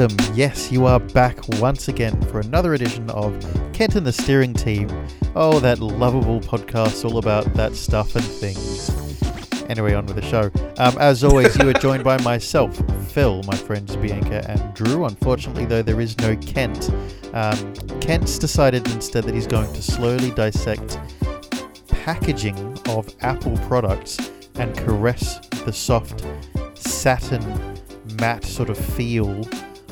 Welcome. Yes, you are back once again for another edition of Kent and the Steering Team. Oh, that lovable podcast all about that stuff and things. Anyway, on with the show. Um, as always, you are joined by myself, Phil, my friends Bianca and Drew. Unfortunately, though, there is no Kent. Um, Kent's decided instead that he's going to slowly dissect packaging of Apple products and caress the soft satin matte sort of feel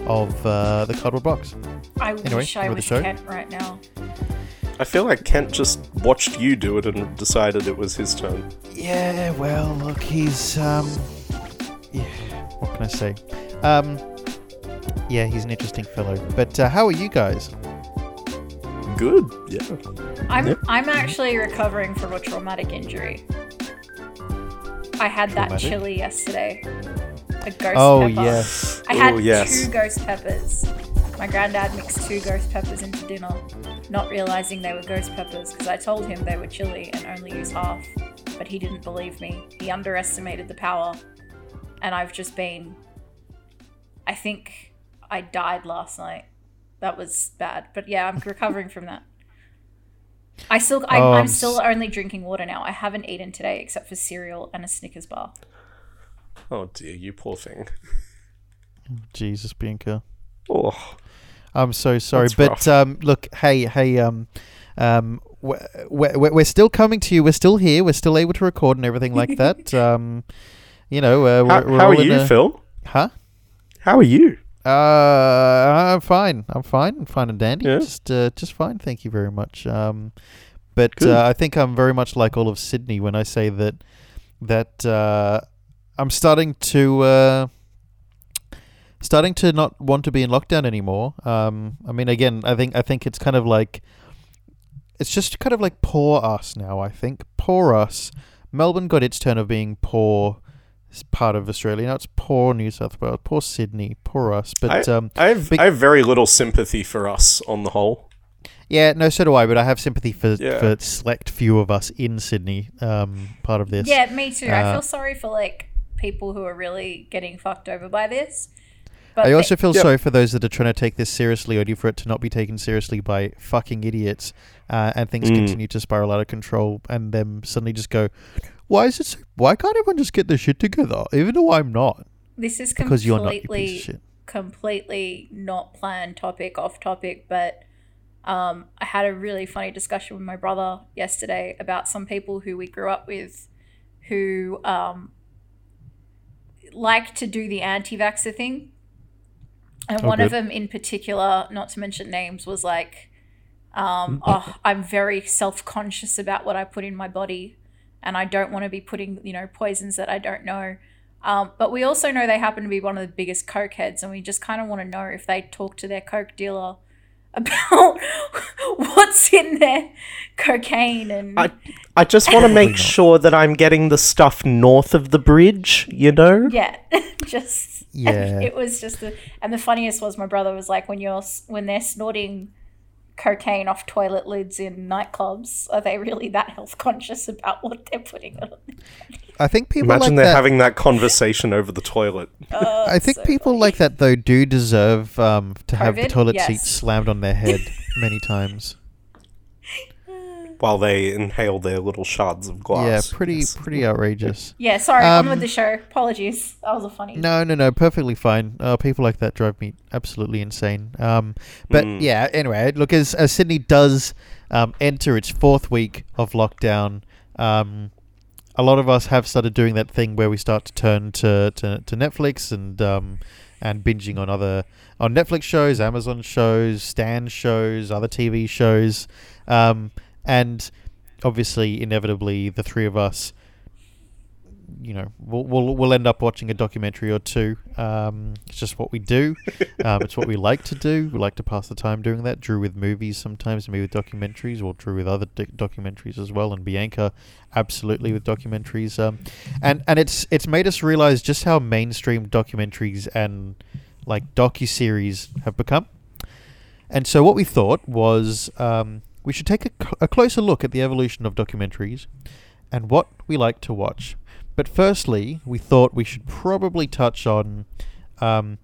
of uh, the cardboard box. I Anyway, wish I on with the was show. Kent right now. I feel like Kent just watched you do it and decided it was his turn. Yeah, well, look, he's um, yeah. What can I say? Um, yeah, he's an interesting fellow. But uh, how are you guys? Good, yeah. I'm Yep. I'm actually recovering from a traumatic injury. I had that Traumatic? chili yesterday. A ghost Oh pepper. yes. I had Oh, yes. two ghost peppers. My granddad mixed two ghost peppers into dinner, not realizing they were ghost peppers because I told him they were chili and only use half. But he didn't believe me. He underestimated the power. And I've just been. I think I died last night. That was bad. But yeah, I'm recovering from that. I still, I'm, Oh, I'm I'm still s- only drinking water now. I haven't eaten today except for cereal and a Snickers bar. Oh dear, you poor thing. Jesus, Bianca. Oh, I'm so sorry, That's but um, look, hey, hey, um, um, we're, we're, we're still coming to you. We're still here. We're still able to record and everything like that. um, you know, uh, we're, how, we're how all are you, a- Phil? Huh? How are you? Uh, I'm fine. I'm fine. I'm fine and dandy. Yeah? Just, uh, just fine. Thank you very much. Um, but uh, I think I'm very much like all of Sydney when I say that that uh, I'm starting to uh, starting to not want to be in lockdown anymore. Um, I mean, again, I think I think it's kind of like it's just kind of like poor us now. I think poor us. Melbourne got its turn of being poor s- part of Australia. Now it's poor New South Wales, poor Sydney, poor us. But I, um, I have big- I have very little sympathy for us on the whole. yeah, no, so do I. But I have sympathy for Yeah. for select few of us in Sydney. Um, part of this. Yeah, me too. I Uh, feel sorry for like people who are really getting fucked over by this. But I also feel Yep. sorry for those that are trying to take this seriously, only for it to not be taken seriously by fucking idiots, uh, and things Mm. continue to spiral out of control, and them suddenly just go, "Why is it? So, why can't everyone just get their shit together?" Even though I'm not, this is because you're not. You completely, piece of shit. completely not planned topic, off topic. But um, I had a really funny discussion with my brother yesterday about some people who we grew up with, who um, like to do the anti-vaxxer thing, and Oh, one of them in particular, not to mention names, was like. um, oh, I'm very self conscious about what I put in my body, and I don't want to be putting, you know, poisons that I don't know. Um, but we also know they happen to be one of the biggest coke heads, and we just kind of want to know if they talk to their coke dealer about what's in their cocaine and I I just want to make sure that I'm getting the stuff north of the bridge. You know. yeah, just Yeah. It was just the and the funniest was my brother was like when you're when they're snorting cocaine off toilet lids in nightclubs, are they really that health conscious about what they're putting on? I think people Imagine like they're that. having that conversation over the toilet. Oh, I think so people funny. like that though do deserve um, to have the toilet Yes. seat slammed on their head many times. while they inhale their little shards of glass. Yeah, pretty Yes. pretty outrageous. Yeah, sorry, Um, on with the show. Apologies. That was a funny. No, no, no, perfectly fine. Uh, people like that drive me absolutely insane. Um, but Mm. yeah, anyway, look, as, as Sydney does um, enter its fourth week of lockdown, um, a lot of us have started doing that thing where we start to turn to, to, to Netflix and um, and binging on other on Netflix shows, Amazon shows, Stan shows, other TV shows, um, and obviously, inevitably, the three of us you know, we'll, we'll we'll end up watching a documentary or two. Um, it's just what we do. um, it's what we like to do. We like to pass the time doing that. Drew with movies sometimes, me with documentaries, or Drew with other doc- documentaries as well, and Bianca absolutely with documentaries. Um, and and it's it's made us realize just how mainstream documentaries and like docu series have become. And so what we thought was um, we should take a closer look at the evolution of documentaries and what we like to watch. But firstly, we thought we should probably touch on um,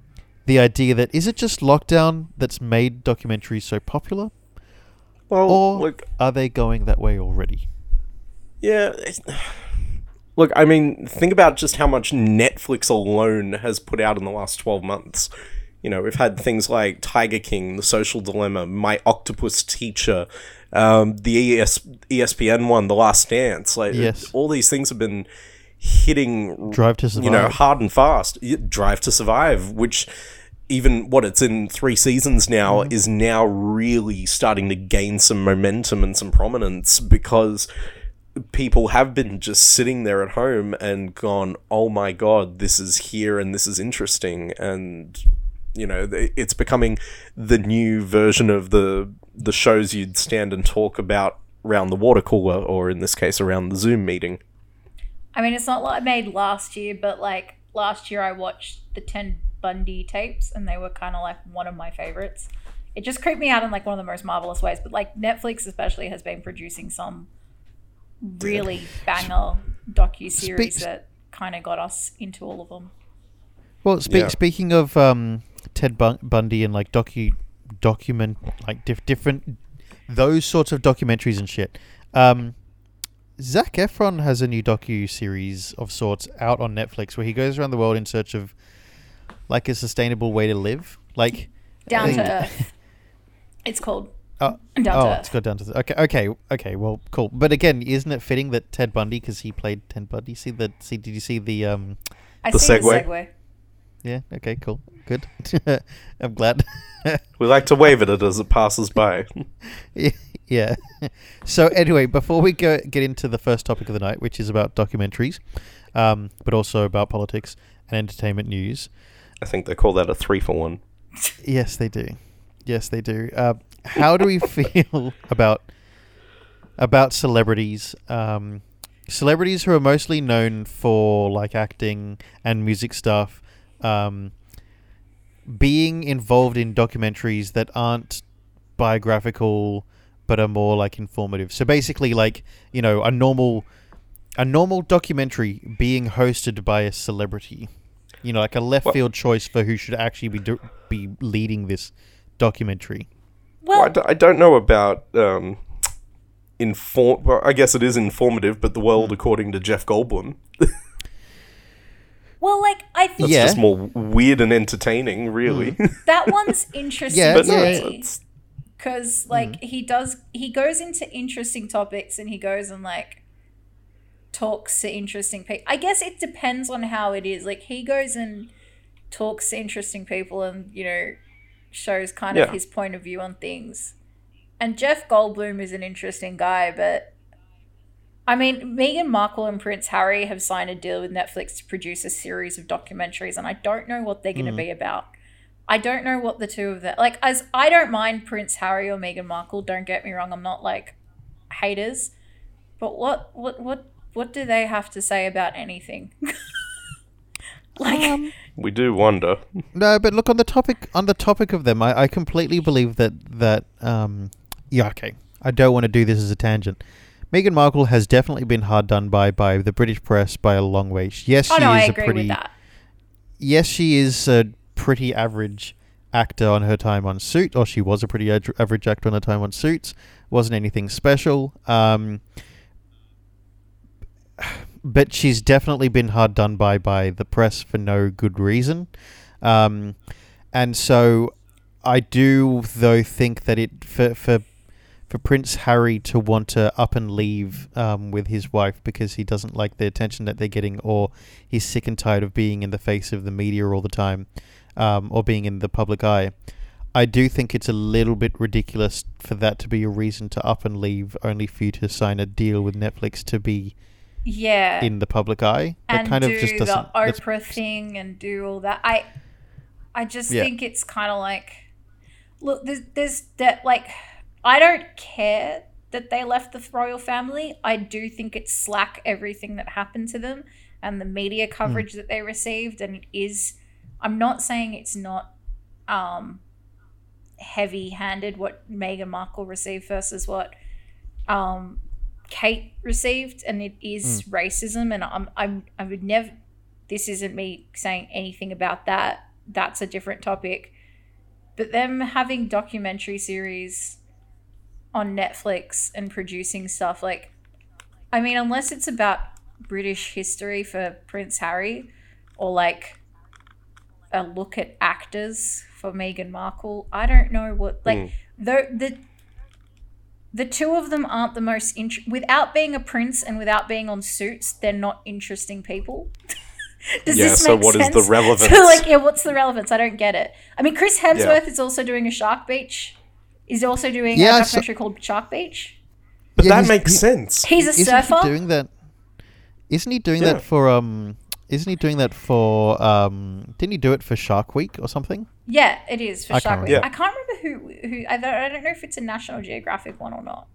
the idea that is it just lockdown that's made documentaries so popular, Well, or look, are they going that way already? Yeah. Look, I mean, think about just how much Netflix alone has put out in the last 12 months. You know, we've had things like Tiger King, The Social Dilemma, My Octopus Teacher, um, the ES- ESPN one, The Last Dance. Like, Yes. all these things have been hitting Drive to Survive. you know, hard and fast. Drive to Survive, which even what it's in three seasons now Mm-hmm. is now really starting to gain some momentum and some prominence because people have been just sitting there at home and gone, "Oh my god, this is here and this is interesting," and you know, it's becoming the new version of the the shows you'd stand and talk about around the water cooler, or in this case, around the Zoom meeting. I mean, it's not like I made last year, but like last year I watched the Ted Bundy tapes, and they were kind of like one of my favorites. It just creeped me out in like one of the most marvelous ways. But like Netflix, especially, has been producing some really banger docu series Speaks- that kind of got us into all of them. Well, spe- Yeah. speaking of um, Ted Bun- Bundy and like docu document like diff- different those sorts of documentaries and shit. Um, Zac Efron has a new docu series of sorts out on Netflix where he goes around the world in search of like a sustainable way to live. Like Down think- to Earth. It's called Oh, Down oh, to it's Earth. got down to the, okay, okay, okay. Well, cool. But again, isn't it fitting that Ted Bundy, because he played Ted Bundy? See the see? Did you see the um? I The see segue. the segue. Yeah. Okay. Cool. Good. I'm glad. We like to wave at it as it passes by. yeah. So anyway, before we go get into the first topic of the night, which is about documentaries, um, but also about politics and entertainment news. I think they call that a three for one. Yes, they do. Yes, they do. Uh, how do we feel about about celebrities? Um, celebrities who are mostly known for like acting and music stuff, um, being involved in documentaries that aren't biographical but are more like informative. So basically, like you know, a normal a normal documentary being hosted by a celebrity. You know, like a left Well- field choice for who should actually be do- be leading this documentary. Well, Well, I, d- I don't know about um, inform. Well, I guess it is informative, but the world according to Jeff Goldblum. well, like I think That's Yeah. just more weird and entertaining, really. that one's interesting Yeah, but to no, it's, it's because like mm-hmm. he does he goes into interesting topics and he goes and like talks to interesting people i guess it depends on how it is like he goes and talks to interesting people and you know shows kind of his point of view on things. And jeff goldblum is an interesting guy but i mean meghan markle and prince harry have signed a deal with netflix to produce a series of documentaries and i don't know what they're going to mm. be about I don't know what the two of them like. As I don't mind Prince Harry or Meghan Markle. Don't get me wrong. I'm not like haters, but what what what what do they have to say about anything? like we do wonder. No, but look on the topic on the topic of them, I, I completely believe that that um yeah okay. I don't want to do this as a tangent. Meghan Markle has definitely been hard done by by the British press by a long way. Yes, oh she no, I is a pretty with that. yes, she is a pretty average actor on her time on Suit, or she was a pretty ad- average actor on her time on Suits. Wasn't anything special. Um, but she's definitely been hard done by by the press for no good reason. Um, and so I do though think that it for for for Prince Harry to want to up and leave um, with his wife because he doesn't like the attention that they're getting, or he's sick and tired of being in the face of the media all the time, um, or being in the public eye. I do think it's a little bit ridiculous for that to be a reason to up and leave, only for you to sign a deal with Netflix to be Yeah, in the public eye. That and kind do of just the doesn't. that's- Oprah thing and do all that. I I just Yeah. think it's kind of like look, there's there's that like I don't care that they left the royal family. I do think it's slack everything that happened to them and the media coverage that they received, and it is. I'm not saying it's not um heavy-handed what Meghan Markle received versus what um Kate received, and it is racism. And I'm, I'm, I would never. This isn't me saying anything about that. that's a different topic. But them having documentary series on Netflix and producing stuff like, I mean, unless it's about British history for Prince Harry, or like a look at actors for Meghan Markle, I don't know what like Mm. the the the two of them aren't the most int- without being a prince and without being on suits they're not interesting people does Yeah, this so make what is sense the relevance? so like yeah what's the relevance i don't get it i mean chris hemsworth is also doing a shark beach he's also doing Yeah, I a saw- documentary called shark beach But Yeah, that makes he- sense. he's a isn't surfer he doing that? Isn't he doing Yeah. that for um? Isn't he doing that for um? Didn't he do it for Shark Week or something? yeah it is for I shark week remember. i can't remember who who I don't, I don't know if it's a national geographic one or not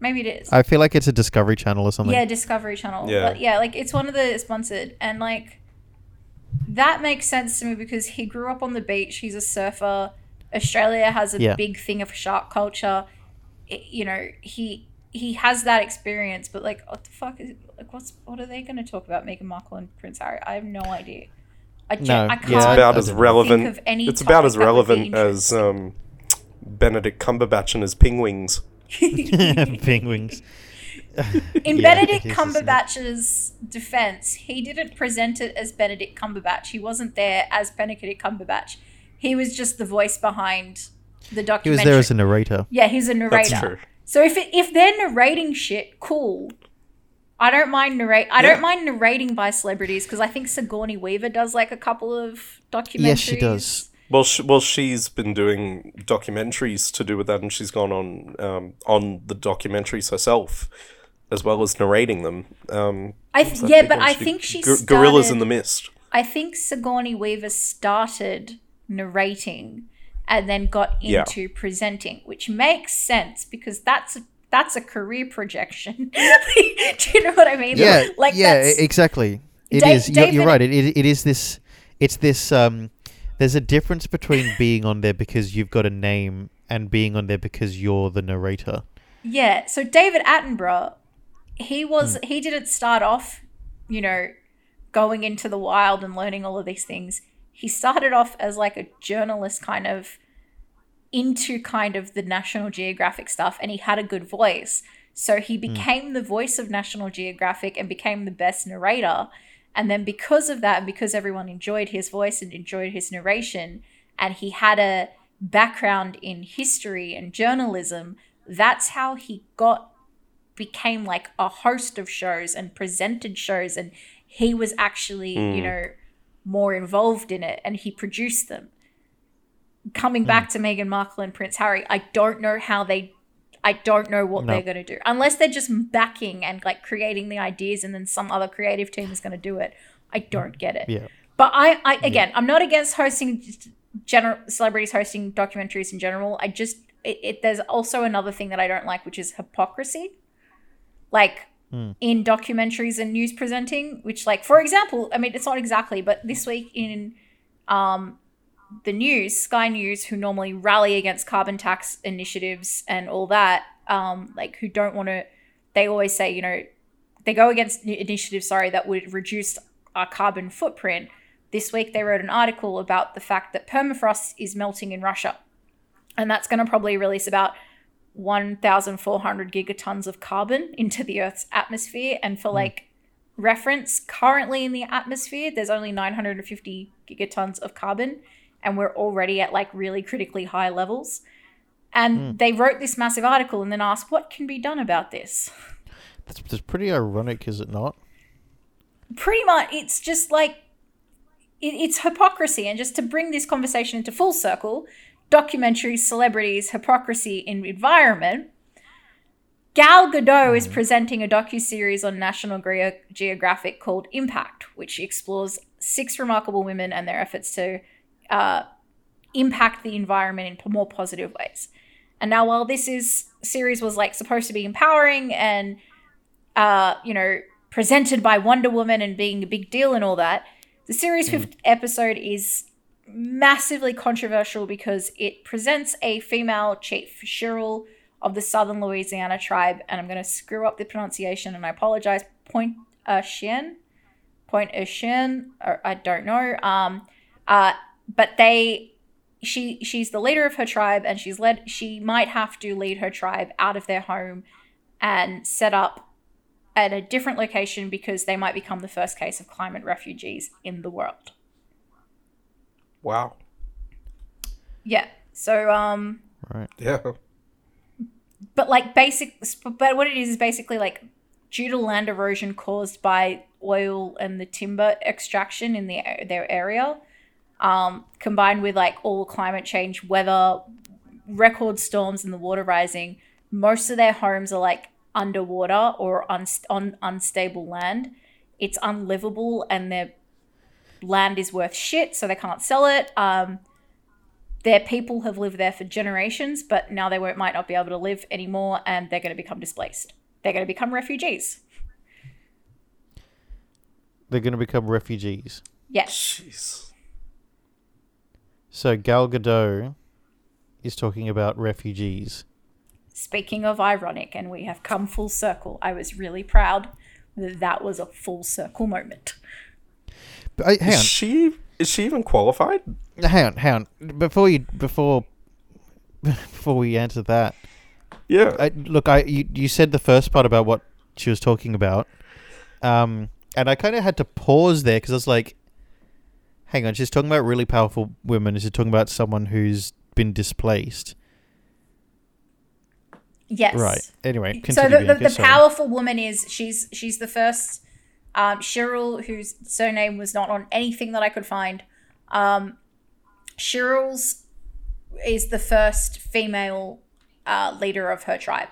maybe it is I feel like it's a Discovery Channel or something. Yeah, Discovery Channel. Yeah. But yeah, like it's one of the sponsored and like that makes sense to me because he grew up on the beach. He's a surfer. Australia has a Yeah. big thing of shark culture. It- you know, he he has that experience, but like what the fuck is like what's what are they going to talk about Meghan Markle and Prince Harry? I have no idea. I, gen- No, I can't It's about as relevant. think of any It's about as that would be relevant as um, Benedict Cumberbatch and his pingwings. Penguins. In Yeah, Benedict it is, isn't it? Cumberbatch's defense, he didn't present it as Benedict Cumberbatch. He wasn't there as Benedict Cumberbatch. He was just the voice behind the documentary. He was there as a narrator. yeah, he's a narrator. That's true. So if it, if they're narrating shit, cool. I don't mind narrate. I Yeah. don't mind narrating by celebrities because I think Sigourney Weaver does like a couple of documentaries. Yes, she does. Well, sh- well, she's been doing documentaries to do with that, and she's gone on um, on the documentaries herself, as well as narrating them. Um, I th- yeah, but one? I think she Gor- Gorillas in the Mist. I think Sigourney Weaver started narrating and then got Yeah. into presenting, which makes sense because that's a, that's a career projection. Do you know what I mean? Yeah, like yeah, that's, exactly. It Da- is. You're, you're right. It, it, it is this. It's this. Um, there's a difference between being on there because you've got a name and being on there because you're the narrator. yeah. So David Attenborough, he was Hmm. he didn't start off, you know, going into the wild and learning all of these things. He started off as like a journalist, kind of into kind of the National Geographic stuff, and he had a good voice. So he hmm. became the voice of National Geographic and became the best narrator. And then because of that, and because everyone enjoyed his voice and enjoyed his narration, and he had a background in history and journalism, that's how he got became like a host of shows and presented shows and he was actually, you hmm. know, more involved in it and he produced them. Coming back hmm. to Meghan Markle and Prince Harry, I don't know how they I don't know what No. they're going to do. Unless they're just backing and like creating the ideas and then some other creative team is going to do it. I don't get it. Yeah. But I, I again, I'm not against hosting general celebrities hosting documentaries in general. I just it, it there's also another thing that I don't like, which is hypocrisy. Like in documentaries and news presenting, which like for example, I mean it's not exactly, but this week in um the news, Sky News, who normally rally against carbon tax initiatives and all that, um, like who don't want to, they always say, you know, they go against ni- initiatives, sorry, that would reduce our carbon footprint. This week they wrote an article about the fact that permafrost is melting in Russia. And that's going to probably release about 1,400 gigatons of carbon into the Earth's atmosphere. And for hmm. like reference, currently in the atmosphere, there's only 950 gigatons of carbon, and we're already at like really critically high levels. And hmm. they wrote this massive article and then asked, what can be done about this? That's, that's pretty ironic, is it not? pretty much it's just like it, it's hypocrisy and just to bring this conversation into full circle documentaries celebrities hypocrisy in environment. Gal gadot is presenting a docu-series on national Gre- geographic called impact which explores six remarkable women and their efforts to uh, impact the environment in more positive ways. And now while this is series was like supposed to be empowering and uh, you know, presented by Wonder Woman and being a big deal and all that. The series fifth episode is massively controversial because it presents a female chief, Cheryl of the Southern Louisiana tribe, and I'm going to screw up the pronunciation, and I apologize. Point Chien, Point or I don't know. Um, uh, but they she she's the leader of her tribe and she's led she might have to lead her tribe out of their home and set up at a different location because they might become the first case of climate refugees in the world. Wow. Yeah. So um Right. Yeah. but like basic but what it is is basically like due to land erosion caused by oil and the timber extraction in the their area um, combined with like all climate change weather record storms and the water rising most of their homes are like underwater or un- on unstable land it's unlivable and their land is worth shit so they can't sell it um, their people have lived there for generations, but now they won't, might not be able to live anymore and they're going to become displaced. They're going to become refugees. They're going to become refugees. Yes. Jeez. So Gal Gadot is talking about refugees. Speaking of ironic, and we have come full circle, I was really proud that that was a full circle moment. But, I, hang Is on, she is she even qualified? hang on, hang on. Before you, before, before we answer that, Yeah. I, look, I you, you said the first part about what she was talking about, um, and I kind of had to pause there because I was like, "Hang on, she's talking about really powerful women. Is she talking about someone who's been displaced?" Yes. Right. Anyway, So the, the, the powerful woman is she's she's the first um, Cheryl, whose surname was not on anything that I could find. Um, Cheryl's is the first female uh, leader of her tribe.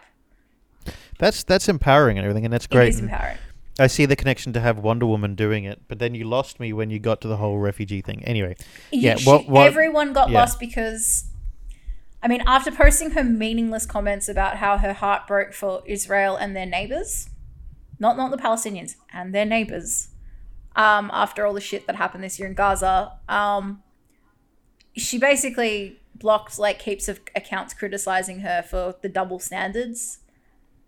That's that's empowering and everything, and that's It great. is and empowering. I see the connection to have Wonder Woman doing it, but then you lost me when you got to the whole refugee thing. Anyway, yeah, She- what- what- everyone got yeah. lost because I mean, after posting her meaningless comments about how her heart broke for Israel and their neighbors, not not the Palestinians and their neighbors, um, after all the shit that happened this year in Gaza, um, she basically blocked like heaps of accounts criticizing her for the double standards.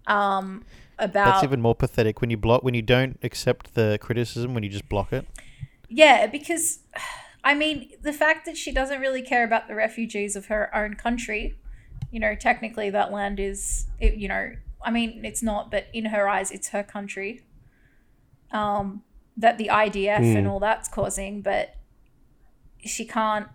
Um, about that's even more pathetic when you block when you don't accept the criticism when you just block it. Yeah, because I mean, the fact that she doesn't really care about the refugees of her own country, you know, technically that land is, it, you know, I mean, it's not, but in her eyes, it's her country. Um, that the IDF and all that's causing, but she can't.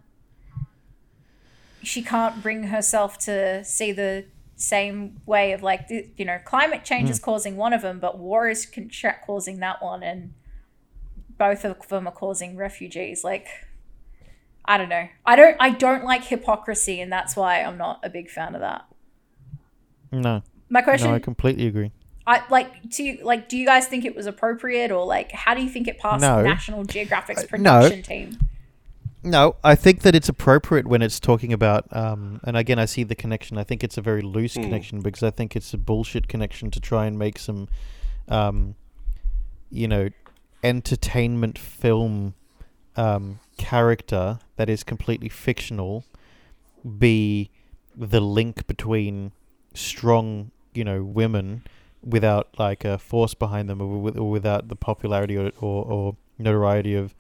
She can't bring herself to see the same way of like you know climate change is causing one of them, but war is contra- causing that one, and both of them are causing refugees. Like, I don't know. I don't. I don't like hypocrisy, and that's why I'm not a big fan of that. No, My question, no, I completely agree. I like to you, like. Do you guys think it was appropriate, or like, how do you think it passed No. National Geographic's Uh, no. production team? No, I think that it's appropriate when it's talking about, um, and again, I see the connection. I think it's a very loose connection because I think it's a bullshit connection to try and make some, um, you know, entertainment film um, character that is completely fictional be the link between strong, you know, women without like a force behind them or, with, or without the popularity or, or, or notoriety of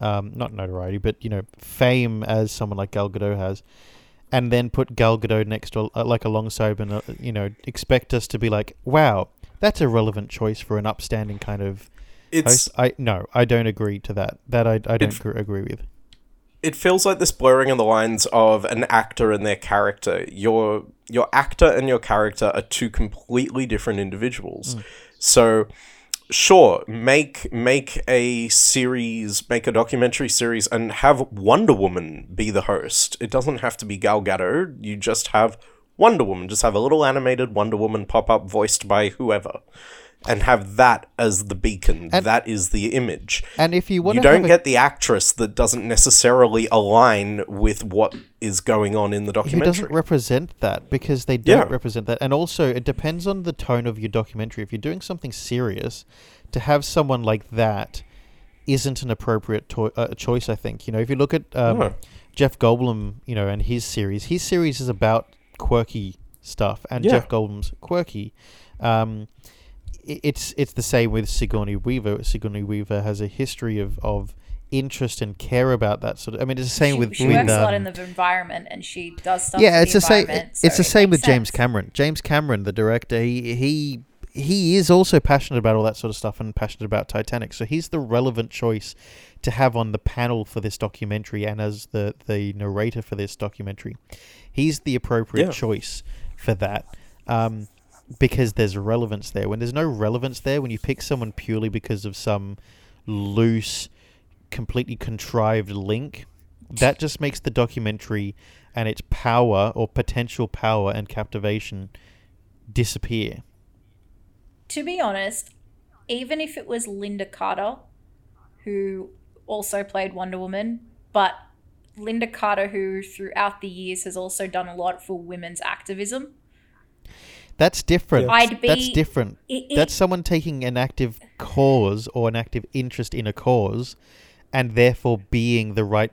um, not notoriety, but you know, fame as someone like Gal Gadot has, and then put Gal Gadot next to uh, like alongside, and uh, you know, expect us to be like, wow, that's a relevant choice for an upstanding kind of It's host. I no, I don't agree to that. That I I don't gr- agree with. It feels like this blurring of the lines of an actor and their character. Your your actor and your character are two completely different individuals. Mm. So sure, make make a series, make a documentary series and have Wonder Woman be the host. It doesn't have to be Gal Gadot. You just have Wonder Woman. Just have a little animated Wonder Woman pop up voiced by whoever. And have that as the beacon. And- that is the image And if you want you don't get the actress that doesn't necessarily align with what is going on in the documentary. doesn't represent that because they don't Yeah. represent that and also it depends on the tone of your documentary if you're doing something serious to have someone like that isn't an appropriate to- uh, choice i think you know if you look at um, No. jeff goldblum you know and his series his series is about quirky stuff and Yeah. jeff goldblum's quirky um, it's it's the same with Sigourney Weaver. Sigourney Weaver has a history of, of interest and care about that sort of. I mean, it's the same she, with she with, works a lot um, in the environment and she does stuff. yeah, it's the the same. environment, It's so the it same with makes James. Cameron. James Cameron, the director, he he he is also passionate about all that sort of stuff and passionate about Titanic. So he's the relevant choice to have on the panel for this documentary and as the the narrator for this documentary. He's the appropriate Yeah. choice for that. Um, because there's relevance there. When there's no relevance there, when you pick someone purely because of some loose, completely contrived link, that just makes the documentary and its power or potential power and captivation disappear. To be honest, even if it was Lynda Carter, who also played Wonder Woman, but Lynda Carter, who throughout the years has also done a lot for women's activism, That's different. Yeah. I'd That's different. it, it, That's someone taking an active cause or an active interest in a cause and therefore being the right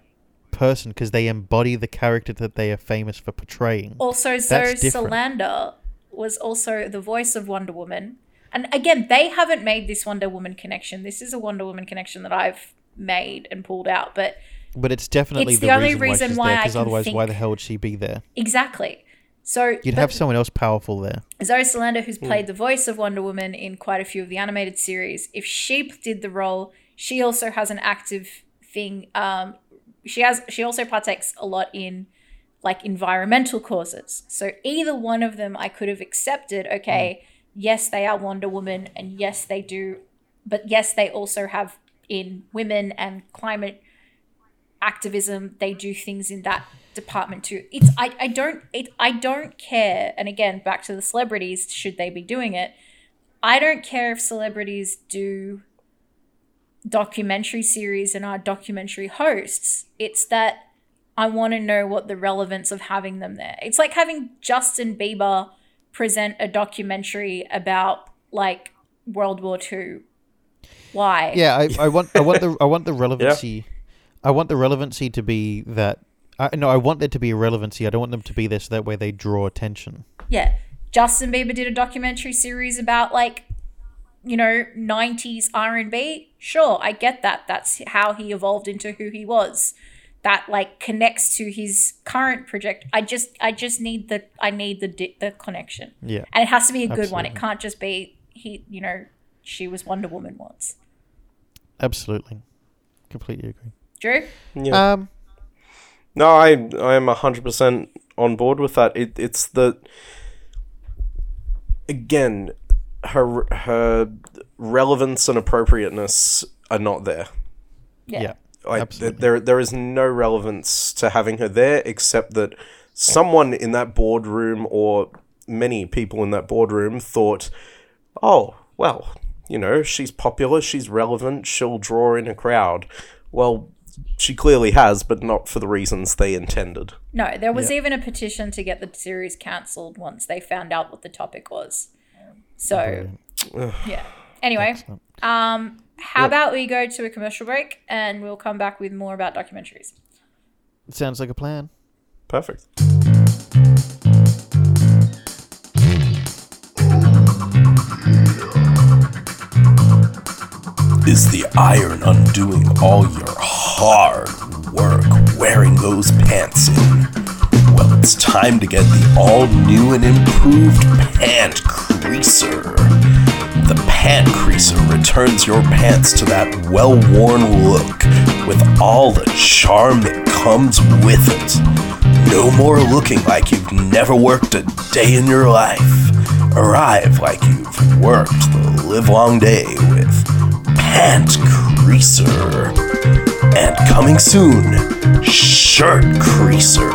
person because they embody the character that they are famous for portraying. Also, Zoe That's different. Solander was also the voice of Wonder Woman. And again, they haven't made this Wonder Woman connection. This is a Wonder Woman connection that I've made and pulled out. But But it's definitely It's the, the only reason why reason she's why there I because can otherwise, why the hell would she be there? exactly. So You'd but have someone else powerful there. Zoe Solander, who's played the voice of Wonder Woman in quite a few of the animated series, if she did the role, she also has an active thing. Um, she has she also partakes a lot in like environmental causes. So either one of them, I could have accepted. Okay, yes, they are Wonder Woman, and yes, they do, but yes, they also have in women and climate activism they do things in that department too it's i, I don't it i don't care and again back to the celebrities should they be doing it i don't care if celebrities do documentary series and are documentary hosts it's that i want to know what the relevance of having them there it's like having justin bieber present a documentary about like world war ii why Yeah, I, I want I want the I want the relevancy. I want the relevancy to be that. I, no, I want there to be a relevancy. I don't want them to be there so that way they draw attention. yeah. Justin bieber did a documentary series about like you know 90s r&b sure i get that. That's how he evolved into who he was. That like connects to his current project. I just i just need the i need the di- the connection. Yeah, and it has to be a good one. It can't just be he you know she was wonder woman once. Absolutely, completely agree. drew? Yeah. Um, No, I I am hundred percent on board with that. It it's the again her her relevance and appropriateness are not there. yeah, yeah. Like Absolutely. there there is no relevance to having her there except that someone in that boardroom or many people in that boardroom thought, "Oh, well, you know, she's popular, she's relevant, she'll draw in a crowd." Well, she clearly has, but not for the reasons they intended. no there was Yeah. even a petition to get the series cancelled once they found out what the topic was so yeah anyway Um, how Yep. about we go to a commercial break and we'll come back with more about documentaries. sounds like a plan. Perfect. Is the iron undoing all your hard work wearing those pants in? Well, it's time to get the all new and improved Pant Creaser. The Pant Creaser returns your pants to that well worn look with all the charm that comes with it. No more looking like you've never worked a day in your life. Arrive like you've worked the livelong day with Pant Creaser. And coming soon, Shirt Creaser.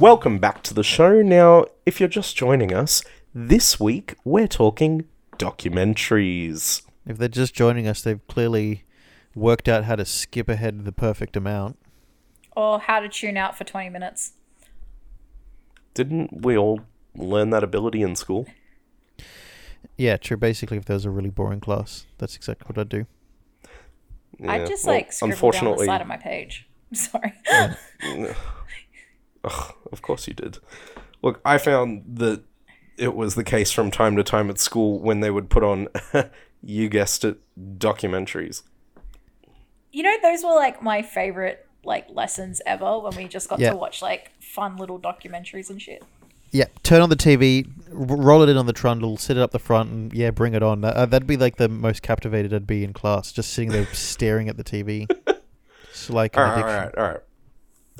Welcome back to the show. Now, if you're just joining us, this week we're talking documentaries. If they're just joining us, they've clearly worked out how to skip ahead the perfect amount. Or how to tune out for 20 minutes. Didn't we all learn that ability in school? Yeah, true. Basically, if there was a really boring class, that's exactly what I'd do. I just well, like scribble down the side of my page. I'm sorry. Ugh, of course you did. Look, I found that it was the case from time to time at school when they would put on You guessed it, documentaries. You know, those were like my favorite like lessons ever when we just got Yeah. to watch like fun little documentaries and shit. Yeah, turn on the TV, r- roll it in on the trundle, sit it up the front, and yeah, bring it on. Uh, that'd be like the most captivated I'd be in class, just sitting there staring at the TV. It's like All right, all right, all right.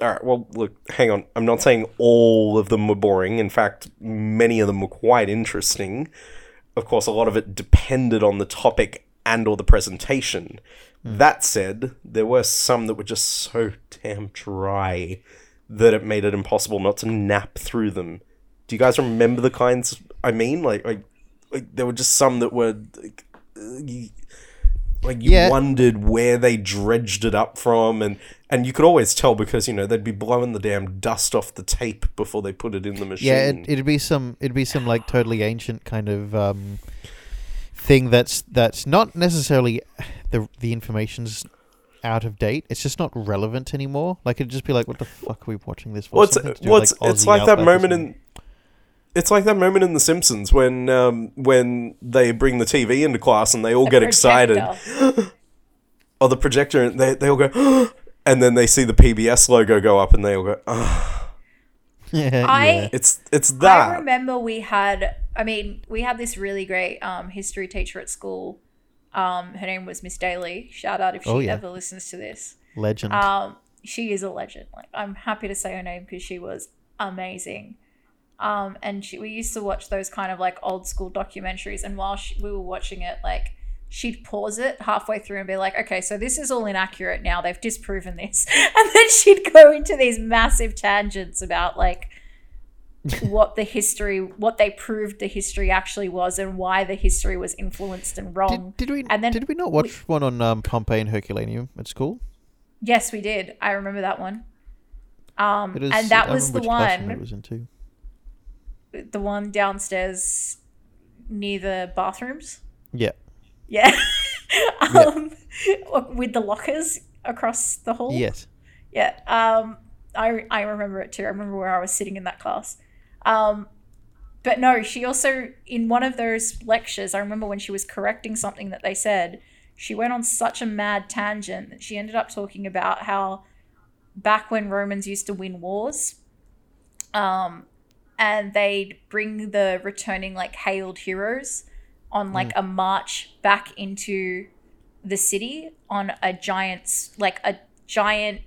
All right, well, look, hang on. I'm not saying all of them were boring. In fact, many of them were quite interesting. Of course, a lot of it depended on the topic and or the presentation. That said, there were some that were just so damn dry that it made it impossible not to nap through them. Do you guys remember the kinds I mean? Like, like, like there were just some that were like, you- like you Yeah. wondered where they dredged it up from and and you could always tell because you know they'd be blowing the damn dust off the tape before they put it in the machine Yeah, it, it'd be some, it'd be some like totally ancient kind of um, thing that's that's not necessarily the the information's out of date. It's just not relevant anymore. Like it'd just be like, what the fuck are we watching this for? well, it's, Something to do well, it's, it's like that moment in it's like that moment in the simpsons when um when they bring the tv into class and they all The get excited or the projector and they, they all go and then they see the pbs logo go up and they all go oh. yeah, I- yeah. it's it's I remember we had, I mean, we had this really great um, history teacher at school. Um, her name was Miss Daly. Shout out if she Oh, yeah. ever listens to this. legend. Um, she is a legend. Like I'm happy to say her name because she was amazing. Um, and she, we used to watch those kind of like old school documentaries. And while she, we were watching it, like she'd pause it halfway through and be like, "Okay, so this is all inaccurate now. They've disproven this." And then she'd go into these massive tangents about like what the history, what they proved the history actually was, and why the history was influenced and wrong. did, did we and then did we not watch one on um, Pompeii and Herculaneum at school? Yes, we did. I remember that one. Um, is, and that I was the one, it was in too. The one downstairs near the bathrooms. Yeah. Yeah, um, with the lockers across the hall. Yes. Yeah. Um, I I remember it too. I remember where I was sitting in that class. Um, but no, she also in one of those lectures. I remember when she was correcting something that they said. She went on such a mad tangent that she ended up talking about how back when Romans used to win wars, um, and they'd bring the returning like hailed heroes on like mm. a march back into the city on a giant like a giant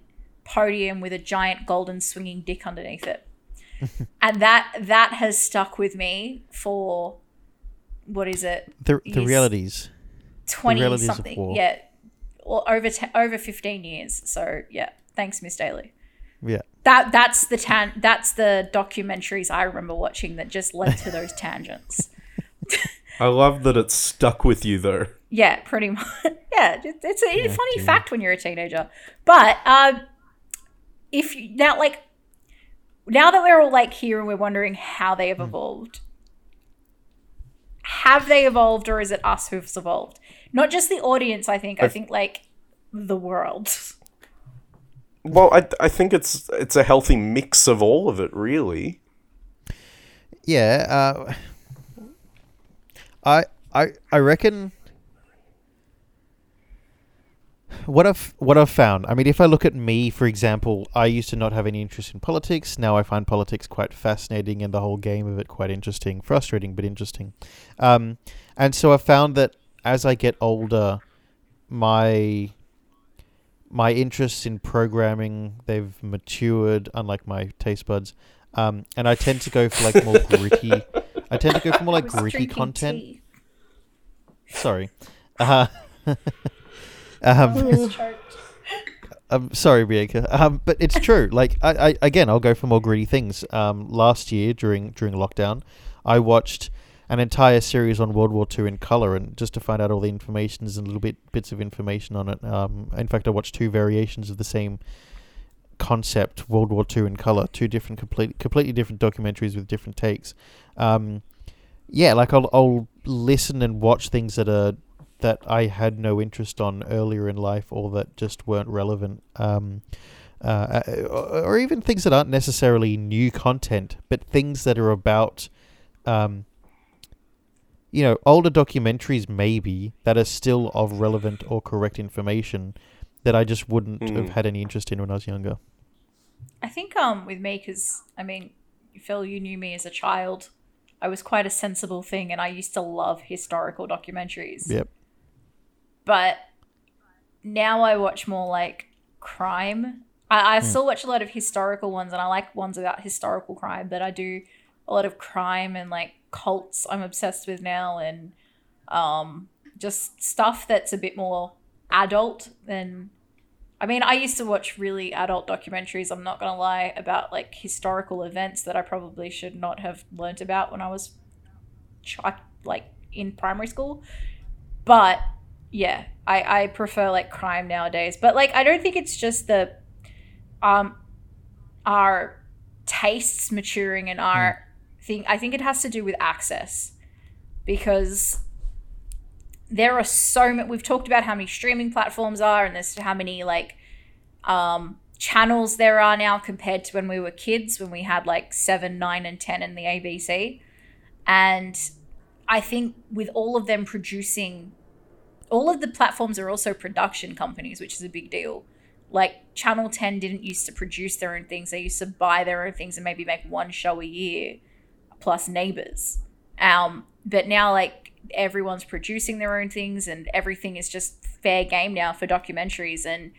podium with a giant golden swinging dick underneath it. and that that has stuck with me for what is it? The the realities. 20 realities of something. war. Yeah. Or over te- over 15 years. So, yeah. Thanks Miss Daly. Yeah. That that's the tan that's the documentaries I remember watching that just led to those tangents. i love that it's stuck with you though Yeah, pretty much. Yeah, it- it's a Yeah, funny dear. fact when you're a teenager. But um, if you, now, like, now that we're all like here and we're wondering how they have evolved, have they evolved or is it us who've evolved? Not just the audience. I think. I I've- think like the world. Well I, I think it's it's a healthy mix of all of it really Yeah, uh, I I I reckon what I've what I've found. I mean, if I look at me, for example, I used to not have any interest in politics. Now I find politics quite fascinating and the whole game of it quite interesting, frustrating but interesting. Um, and so I found that as I get older, my my interests in programming they've matured, unlike my taste buds. Um, and I tend to go for like more gritty. I tend to go for more like gritty content. tea. Sorry. Uh, um, I'm sorry, Bianca. Um, but it's true. Like, I, I again, I'll go for more gritty things. Um, last year during during lockdown, I watched an entire series on World War Two in color, and just to find out all the informations and little bit bits of information on it. Um, in fact, I watched two variations of the same concept, World War Two in color, two different, complete, completely different documentaries with different takes. Um, yeah, like I'll I'll listen and watch things that are that I had no interest on earlier in life or that just weren't relevant. Um, uh, or or even things that aren't necessarily new content, but things that are about, um, you know, older documentaries maybe that are still of relevant or correct information that I just wouldn't Mm. have had any interest in when I was younger. I think um with me because I mean, Phil, you knew me as a child. I was quite a sensible thing, and I used to love historical documentaries. Yep. But now I watch more like crime. I, I still watch a lot of historical ones, and I like ones about historical crime. But I do a lot of crime and like cults. I'm obsessed with now, and um, just stuff that's a bit more adult than I mean, I used to watch really adult documentaries, I'm not going to lie, about like historical events that I probably should not have learnt about when I was chi- like in primary school. But yeah, I, I prefer like crime nowadays. But like, I don't think it's just the, um, our tastes maturing and our thing. I think it has to do with access because there are so many we've talked about how many streaming platforms are and there's how many like um channels there are now compared to when we were kids when we had like 7 9 and 10 in the abc and i think with all of them producing all of the platforms are also production companies which is a big deal. Like channel 10 didn't used to produce their own things. They used to buy their own things and maybe make one show a year plus neighbors. Um but now like everyone's producing their own things and everything is just fair game now for documentaries and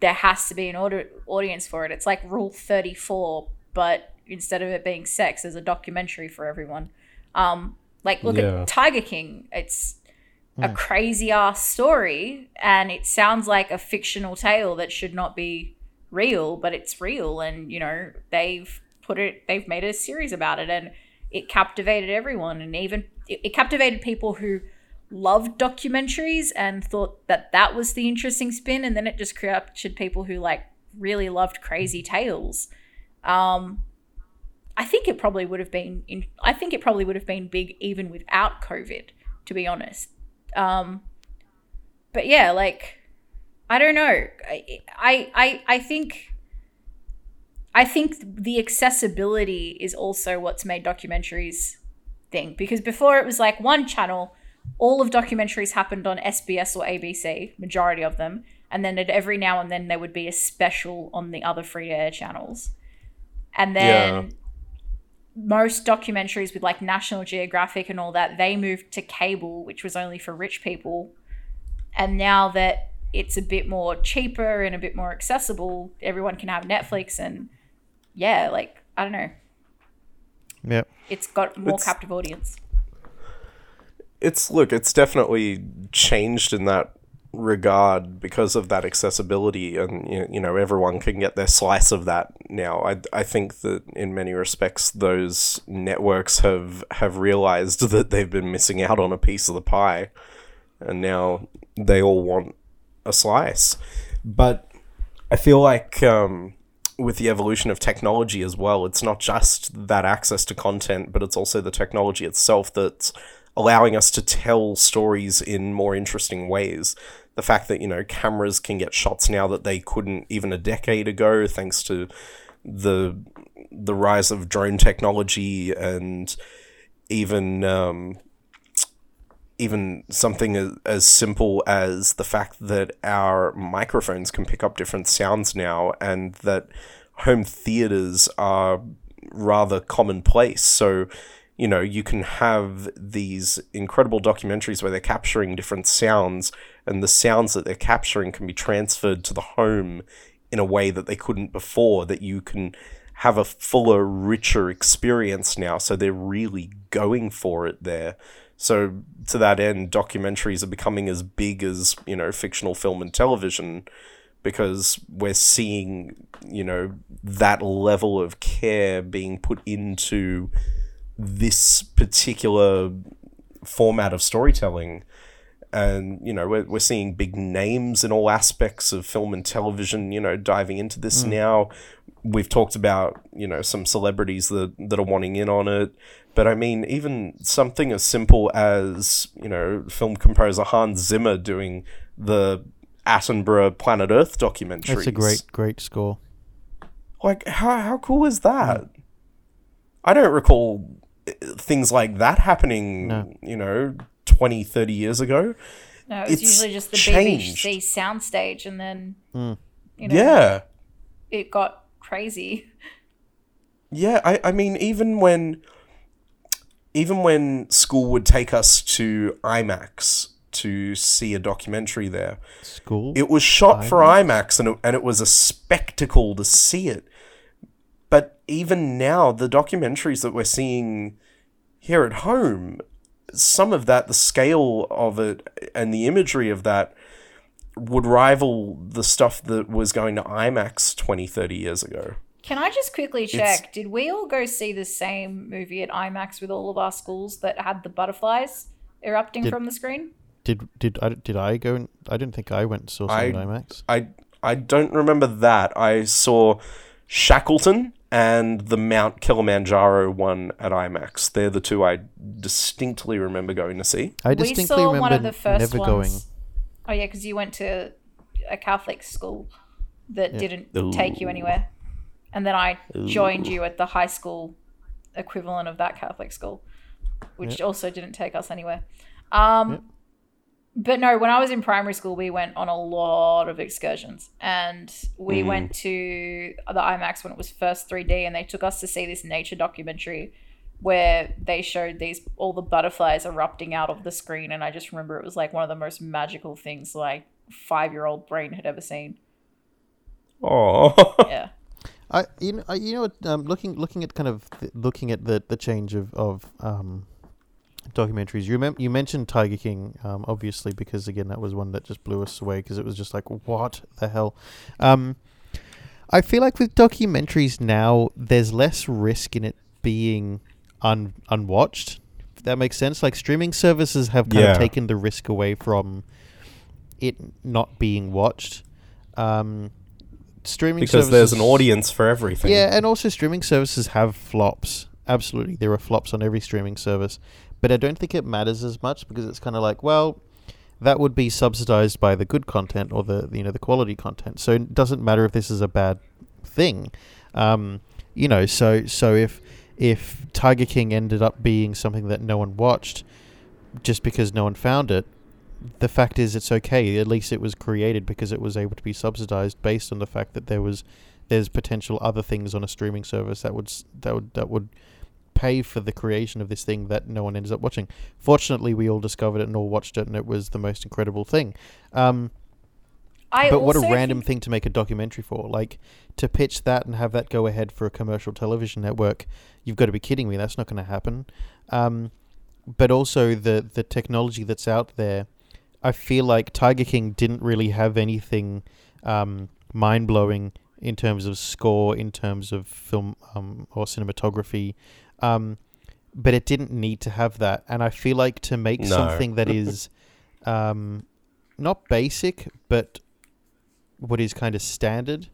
there has to be an audi- audience for it. It's like rule 34 but instead of it being sex there's a documentary for everyone. Um like look Yeah. at tiger king. It's a crazy ass story and it sounds like a fictional tale that should not be real but it's real and you know they've put it they've made a series about it and it captivated everyone and even it, captivated people who loved documentaries and thought that that was the interesting spin and then it just captured people who like really loved crazy tales um i think it probably would have been in i think it probably would have been big even without covid to be honest. Um but yeah like i don't know. I i i, I think I think the accessibility is also what's made documentaries thing because before it was like one channel, all of documentaries happened on SBS or ABC, majority of them, and then at every now and then there would be a special on the other free air channels. And then Yeah. most documentaries with like National Geographic and all that, they moved to cable, which was only for rich people. And now that it's a bit more cheaper and a bit more accessible, everyone can have Netflix and yeah, like I don't know. Yeah. It's got more It's- captive audience. it's look it's definitely changed in that regard because of that accessibility and you you know everyone can get their slice of that now i i think that in many respects those networks have have realized that they've been missing out on a piece of the pie and now they all want a slice but i feel like um with the evolution of technology as well, it's not just that access to content, but it's also the technology itself that's allowing us to tell stories in more interesting ways. The fact that, you know, cameras can get shots now that they couldn't even a decade ago, thanks to the the rise of drone technology and even um, even something as, as simple as the fact that our microphones can pick up different sounds now and that home theaters are rather commonplace. So, you know, you can have these incredible documentaries where they're capturing different sounds and the sounds that they're capturing can be transferred to the home in a way that they couldn't before, that you can have a fuller, richer experience now. So they're really going for it there. So to that end, documentaries are becoming as big as you know fictional film and television because we're seeing you know that level of care being put into this particular format of storytelling. And you know we're, we're seeing big names in all aspects of film and television you know diving into this mm. now. We've talked about you know some celebrities that that are wanting in on it but i mean even something as simple as you know film composer hans zimmer doing the attenborough planet earth documentary That's a great, great score. like how, how cool is that i don't recall things like that happening, No. you know, 20, 30 years ago. No, it It's usually just the changed. BBC soundstage, and then Mm. you know, Yeah. it got crazy. Yeah, I, I mean, even when, even when school would take us to IMAX to see a documentary there, School. it was shot for IMAX and it, and it was a spectacle to see it. But even now, the documentaries that we're seeing here at home, some of that, the scale of it and the imagery of that would rival the stuff that was going to IMAX 20, 30 years ago. Can I just quickly check? Did we all go see the same movie at IMAX with all of our schools that had the butterflies erupting Did- from the screen? did did I did I go? And, I didn't think I went and saw I- some in IMAX. I I don't remember that. I saw Shackleton and the Mount Kilimanjaro one at IMAX. They're the two I distinctly remember going to see. I we distinctly saw remember one of the first never ones. going. Oh yeah, because you went to a Catholic school that Yeah. didn't take you anywhere, and then I joined you at the high school equivalent of that Catholic school, which also didn't take us anywhere. Um, Yep. But no, when I was in primary school, we went on a lot of excursions, and we Mm. went to the IMAX when it was first 3D, and they took us to see this nature documentary where they showed these all the butterflies erupting out of the screen, and I just remember it was like one of the most magical things like five year old brain had ever seen. Oh, Yeah. I you know I, you know what um, looking looking at kind of th- looking at the the change of of um, documentaries. You remember you mentioned Tiger King, um, obviously because again that was one that just blew us away because it was just like what the hell. Um, I feel like with documentaries now, there's less risk in it being un unwatched. If that makes sense. Like streaming services have kind Yeah. of taken the risk away from it not being watched. Um, streaming because there's an audience for everything. yeah, and also streaming services have flops. Absolutely, there are flops on every streaming service, but I don't think it matters as much because it's kind of like, well, that would be subsidized by the good content or the you know the quality content. So it doesn't matter if this is a bad thing, um, you know. So so if if Tiger King ended up being something that no one watched just because no one found it, the fact is it's okay. At least it was created because it was able to be subsidized based on the fact that there was there's potential other things on a streaming service that would that would that would pay for the creation of this thing that no one ends up watching. Fortunately, we all discovered it and all watched it, and it was the most incredible thing. Um, I but what a random thing to make a documentary for! Like to pitch that and have that go ahead for a commercial television network. You've got to be kidding me! That's not going to happen. Um, but also the the technology that's out there. I feel like Tiger King didn't really have anything um, mind blowing in terms of score, in terms of film um, or cinematography. Um, but it didn't need to have that. And I feel like to make No. something that is um, not basic, but what is kind of standard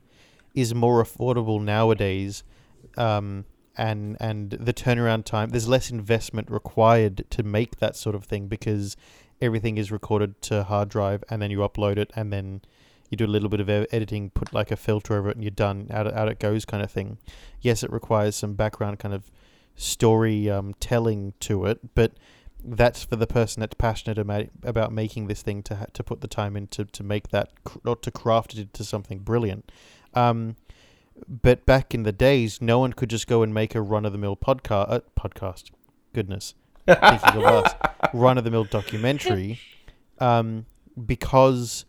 is more affordable nowadays. Um, and and the turnaround time there's less investment required to make that sort of thing because everything is recorded to hard drive and then you upload it and then you do a little bit of editing put like a filter over it and you're done out out it goes kind of thing. Yes it requires some background kind of story um, telling to it but that's for the person that's passionate about, about making this thing to ha- to put the time in to, to make that or to craft it into something brilliant. Um, but back in the days, no one could just go and make a run of the mill. Uh, podcast, goodness, thinking of us, run of the mill documentary, um, because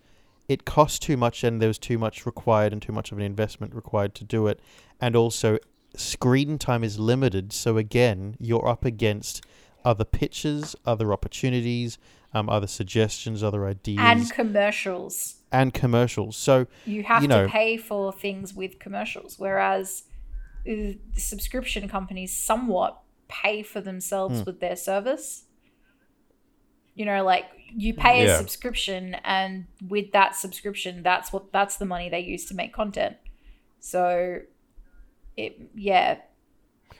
it cost too much and there was too much required and too much of an investment required to do it, and also screen time is limited. So again, you're up against other pitches, other opportunities, um, other suggestions, other ideas, and commercials. and commercials. So You have you know- to pay for things with commercials, whereas uh, subscription companies somewhat pay for themselves Hmm. with their service. You know, like you pay a subscription, and with that subscription, that's what that's the money they use to make content. So, it yeah,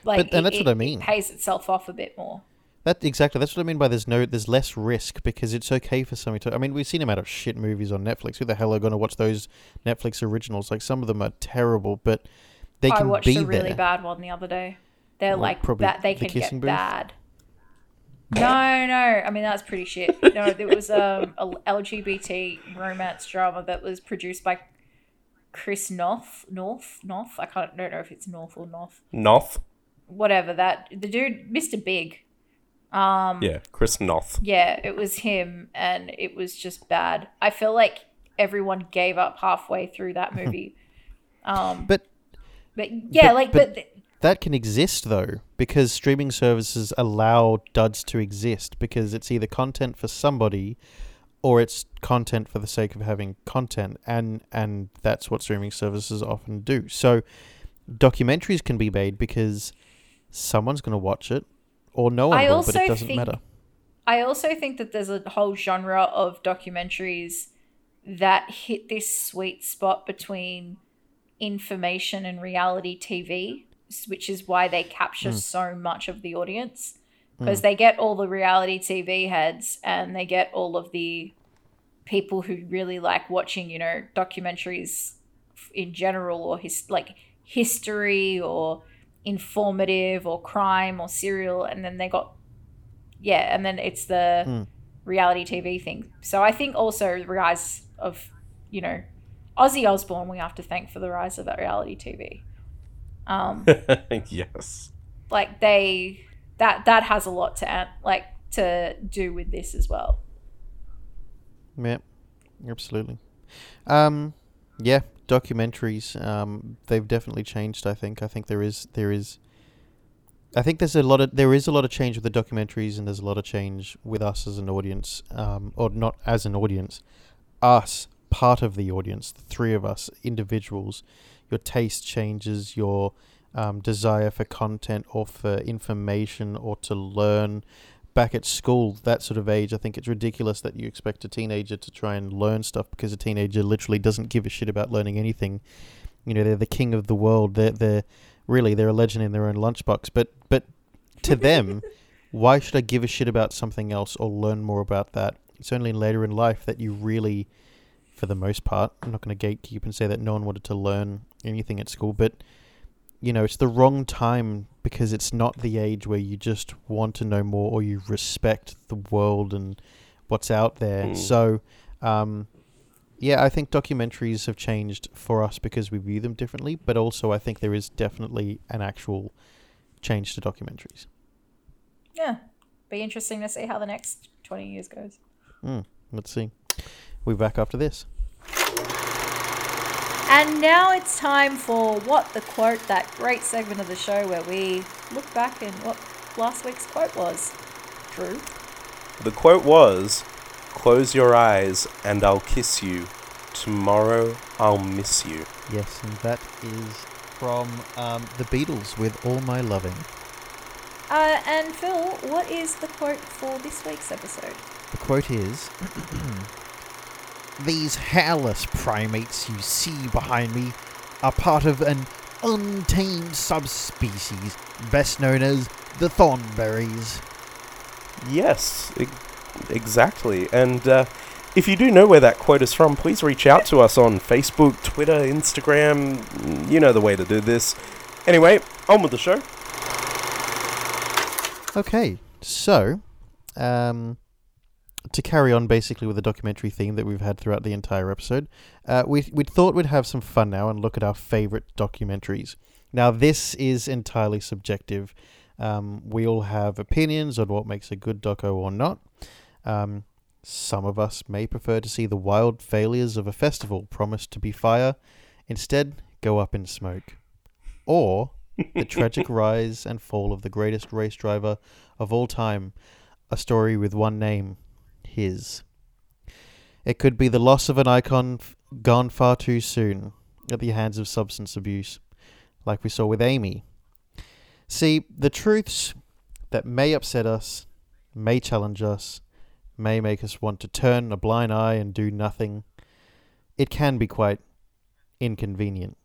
like But- and it- that's what I mean. It pays itself off a bit more. That exactly. That's what I mean by there's no, there's less risk because it's okay for somebody to. I mean, we've seen a amount of shit movies on Netflix. Who the hell are going to watch those Netflix originals? Like some of them are terrible, but they I can be there. I watched a really bad one the other day. They're Well, like probably that. They The can get Kissing Booth? bad. No, no. I mean that's pretty shit. No, it was um, a LGBT romance drama that was produced by Chris North. North, North. I can't. Don't know if it's North or North. North. Whatever that. The dude, Mr. Big. Um, Yeah, Chris Noth. yeah, it was him, and it was just bad. I feel like everyone gave up halfway through that movie. um, But but yeah, but- like but- but, that can exist though, because streaming services allow duds to exist because it's either content for somebody or it's content for the sake of having content and and that's what streaming services often do. So documentaries can be made because someone's going to watch it or no one I will, but it doesn't think- matter. I also think that there's a whole genre of documentaries that hit this sweet spot between information and reality TV, which is why they capture so much of the audience. Because they get all the reality TV heads and they get all of the people who really like watching, you know, documentaries in general or his like history or informative or crime or serial and then they got yeah, and then it's the Hmm. reality TV thing. So I think also the rise of, you know, Ozzy Osbourne we have to thank for the rise of that reality TV. Um, yes. like they that that has a lot to an- like to do with this as well. Yeah, absolutely. Um, yeah, documentaries. Um, they've definitely changed. I think. I think there is there is. I think there's a lot of there is a lot of change with the documentaries, and there's a lot of change with us as an audience, um, or not as an audience, us part of the audience, the three of us individuals. Your taste changes, your um, desire for content or for information or to learn back at school, that sort of age, I think it's ridiculous that you expect a teenager to try and learn stuff because a teenager literally doesn't give a shit about learning anything. You know, they're the king of the world. They're they're really they're a legend in their own lunchbox. But but to them, why should I give a shit about something else or learn more about that? It's only later in life that you really, for the most part, I'm not going to gatekeep and say that no one wanted to learn anything at school, but you know, it's the wrong time because it's not the age where you just want to know more or you respect the world and what's out there. Mm. So, um, yeah, I think documentaries have changed for us because we view them differently, but also I think there is definitely an actual change to documentaries. Yeah. Be interesting to see how the next 20 years goes. Mm, let's see. We're back after this. And now it's time for What the Quote, that great segment of the show where we look back and what last week's quote was. Drew? The quote was Close your eyes and I'll kiss you. Tomorrow I'll miss you. Yes, and that is from um, the Beatles with All My Loving. Uh, and Phil, what is the quote for this week's episode? The quote is These hairless primates you see behind me are part of an untamed subspecies best known as the Thornberrys. Yes, e- exactly. And uh, if you do know where that quote is from, please reach out to us on Facebook, Twitter, Instagram. You know the way to do this. Anyway, on with the show. Okay, so um, to carry on basically with the documentary theme that we've had throughout the entire episode, uh, we we thought we'd have some fun now and look at our favorite documentaries. Now, this is entirely subjective. Um, we all have opinions on what makes a good doco or not. Um, some of us may prefer to see the wild failures of a festival promised to be fire, instead go up in smoke, or the tragic rise and fall of the greatest race driver of all time, a story with one name, his. It could be the loss of an icon f- gone far too soon at the hands of substance abuse, like we saw with Amy. See, the truths that may upset us, may challenge us, may make us want to turn a blind eye and do nothing, it can be quite inconvenient.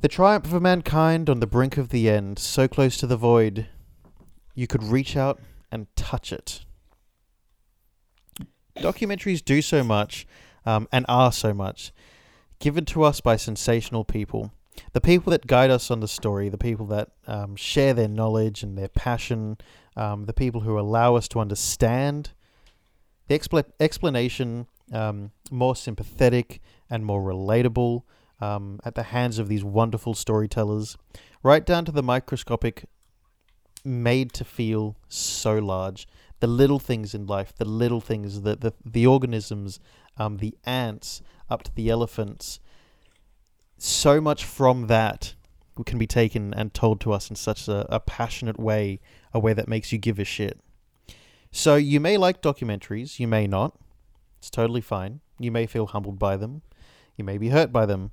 The triumph of mankind on the brink of the end, so close to the void, you could reach out and touch it. Documentaries do so much um, and are so much, given to us by sensational people. the people that guide us on the story, the people that um, share their knowledge and their passion, um, the people who allow us to understand the expl- explanation um, more sympathetic and more relatable um, at the hands of these wonderful storytellers, right down to the microscopic, made to feel so large. The little things in life, the little things, the the, the organisms, um, the ants, up to the elephants. So much from that can be taken and told to us in such a, a passionate way, a way that makes you give a shit. So you may like documentaries, you may not. It's totally fine. You may feel humbled by them. You may be hurt by them.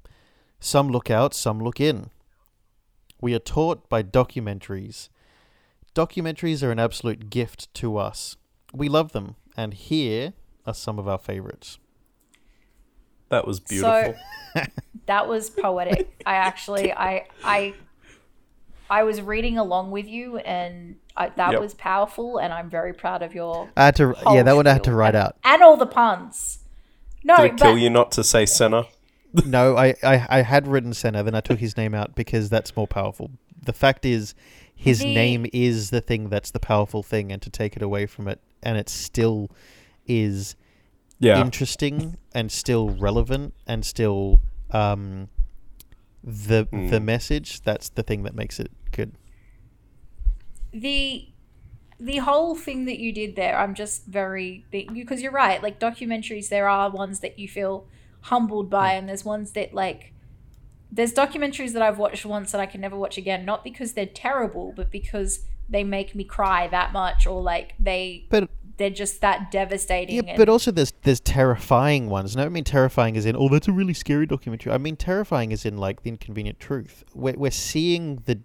Some look out, some look in. We are taught by documentaries. Documentaries are an absolute gift to us. We love them, and here are some of our favorites. That was beautiful. So that was poetic. I actually, I, I, I was reading along with you, and I, that Yep. was powerful. And I'm very proud of your I had to, whole yeah, that one I had to write and, out. and all the puns. No, Did it kill but you not to say Senna? no, I, I, I had written Senna, then I took his name out because that's more powerful. The fact is, his The- name is the thing that's the powerful thing, and to take it away from it, and it still is Yeah. interesting and still relevant and still um, the the Mm. message. That's the thing that makes it good. the the whole thing that you did there, I'm just very because you're right. Like documentaries, there are ones that you feel humbled by, and there's ones that like there's documentaries that I've watched once that I can never watch again, not because they're terrible, but because they make me cry that much, or like they But they're just that devastating. Yeah, and- but also there's there's terrifying ones. And I don't mean terrifying as in, oh, that's a really scary documentary. I mean terrifying as in like the inconvenient truth. We're we're seeing the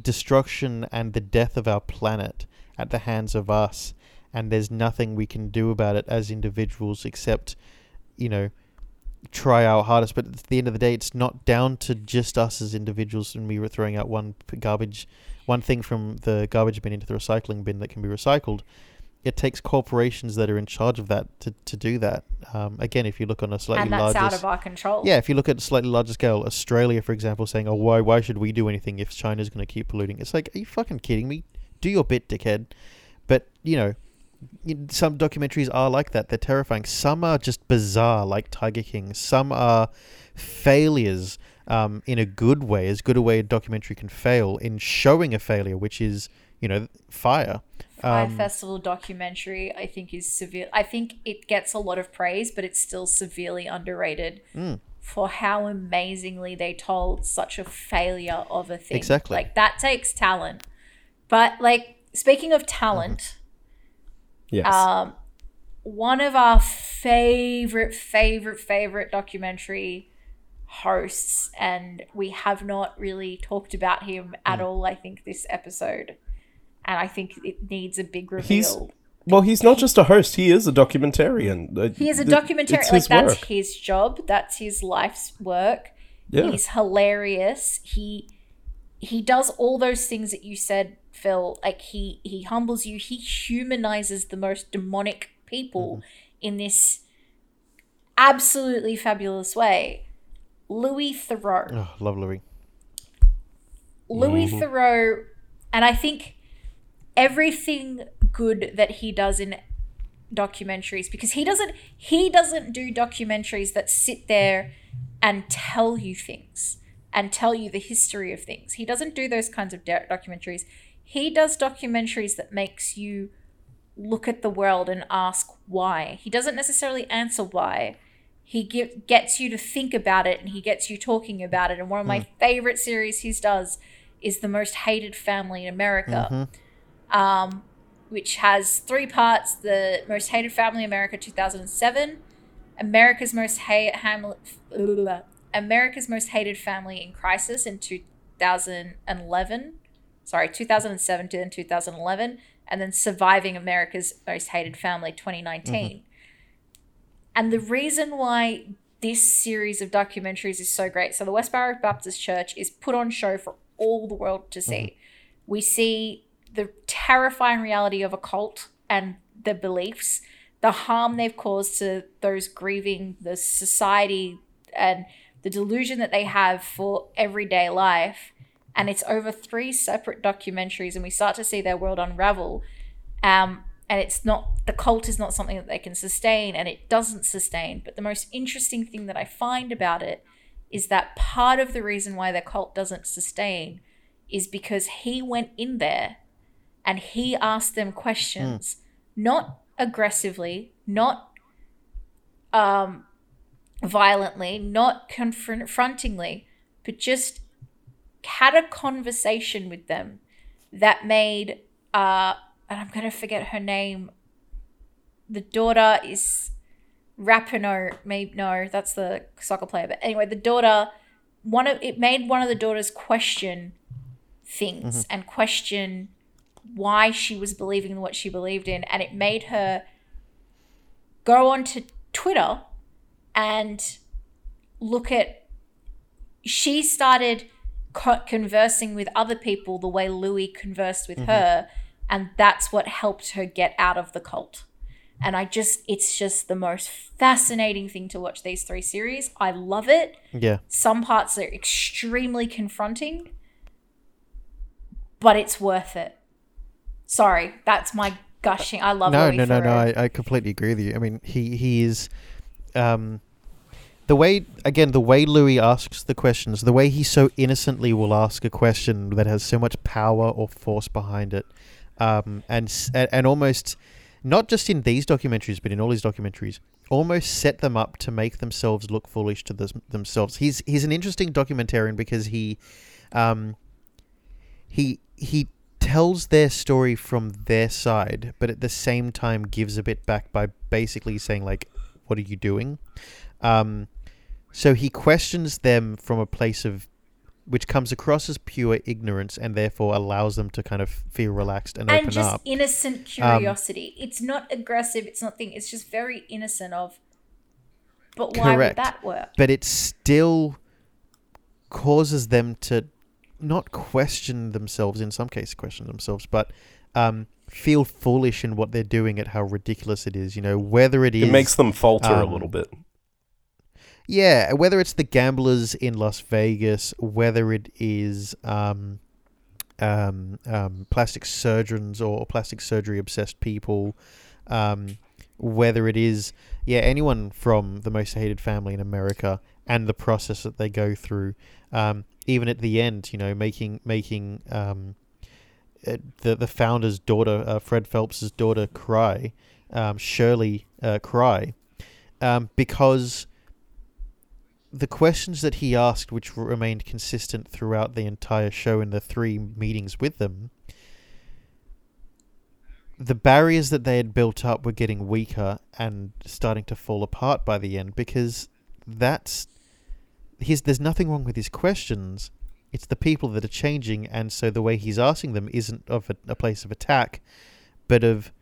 destruction and the death of our planet at the hands of us, and there's nothing we can do about it as individuals except, you know, try our hardest. But at the end of the day, it's not down to just us as individuals, and we were throwing out one garbage, one thing from the garbage bin into the recycling bin that can be recycled it takes corporations that are in charge of that to, to do that. Um, again, if you look on a slightly larger, and that's larger, out of our control. yeah, if you look at a slightly larger scale, Australia, for example, saying, "Oh, why why should we do anything if China's going to keep polluting?" It's like, are you fucking kidding me? Do your bit, dickhead. But you know, some documentaries are like that. They're terrifying. Some are just bizarre, like Tiger King. Some are failures um, in a good way, as good a way a documentary can fail in showing a failure, which is you know Fyre. Fyre Um, Festival documentary, I think, is severe. I think it gets a lot of praise, but it's still severely underrated Mm. for how amazingly they told such a failure of a thing. Exactly. Like that takes talent. But like speaking of talent, Yes. um, one of our favorite, favorite, favorite documentary hosts, and we have not really talked about him at Hmm. all. I think this episode, and I think it needs a big reveal. He's well, he's not just a host; he is a documentarian. Uh, He is a documentarian. Like that's work. his job. That's his life's work. Yeah. He's hilarious. He he does all those things that you said, Phil. Like he he humbles you. He humanizes the most demonic people in this absolutely fabulous way. Louis Theroux. Oh, love Louis. Louis Mhm. Theroux, and I think everything good that he does in documentaries because he doesn't he doesn't do documentaries that sit there and tell you things and tell you the history of things. He doesn't do those kinds of documentaries. He does documentaries that makes you look at the world and ask why. He doesn't necessarily answer why. He give, gets you to think about it and he gets you talking about it. And one of my favorite series he does is The Most Hated Family in America, um, which has three parts The Most Hated Family in America 2007, America's Most ha- Ham- America's Most Hated Family in Crisis in 2011. Sorry, 2007 to then 2011, and then Surviving America's Most Hated Family 2019. Mm-hmm. And the reason why this series of documentaries is so great so, the Westboro Baptist Church is put on show for all the world to see. Mm-hmm. We see the terrifying reality of a cult and the beliefs, the harm they've caused to those grieving, the society, and the delusion that they have for everyday life. And it's over three separate documentaries, and we start to see their world unravel. Um, and it's not the cult is not something that they can sustain, and it doesn't sustain. But the most interesting thing that I find about it is that part of the reason why the cult doesn't sustain is because he went in there and he asked them questions, not aggressively, not um, violently, not confrontingly, but just had a conversation with them that made, uh, and I'm going to forget her name. The daughter is Rapinoe. Maybe no, that's the soccer player. But anyway, the daughter, one of it made one of the daughters question things and question why she was believing in what she believed in, and it made her go onto Twitter and look at. She started co- conversing with other people the way Louis conversed with her, and that's what helped her get out of the cult. And I just, it's just the most fascinating thing to watch these three series. I love it. Yeah. Some parts are extremely confronting, but it's worth it. Sorry, that's my gushing. I love no, Louis no, no, no. I, I completely agree with you. I mean, he he is, um, the way again the way Louis asks the questions, the way he so innocently will ask a question that has so much power or force behind it, um, and and, almost not just in these documentaries, but in all his documentaries, almost set them up to make themselves look foolish to themselves. He's he's an interesting documentarian because he, um, he he tells their story from their side, but at the same time gives a bit back by basically saying like, "What are you doing?" Um, so he questions them from a place of which comes across as pure ignorance and therefore allows them to kind of feel relaxed and, and open just up. Um, innocent curiosity. it's not aggressive. It's nothing. It's just very innocent. Of, but why Correct. would that work? but it still causes them to not question themselves in some cases question themselves but um, feel foolish in what they're doing at how ridiculous it is you know whether it is It makes them falter a um, little bit. Yeah whether it's the gamblers in las vegas whether it is um, um, um, plastic surgeons or plastic surgery obsessed people um, whether it is yeah anyone from the most hated family in america and the process that they go through um, even at the end you know making making um, uh, the the founder's daughter uh, fred phelps's daughter cry shirley uh, cry because the questions that he asked, which remained consistent throughout the entire show in the three meetings with them, the barriers that they had built up were getting weaker and starting to fall apart by the end because that's his there's nothing wrong with his questions. It's the people that are changing and so the way he's asking them isn't of a, a place of attack but of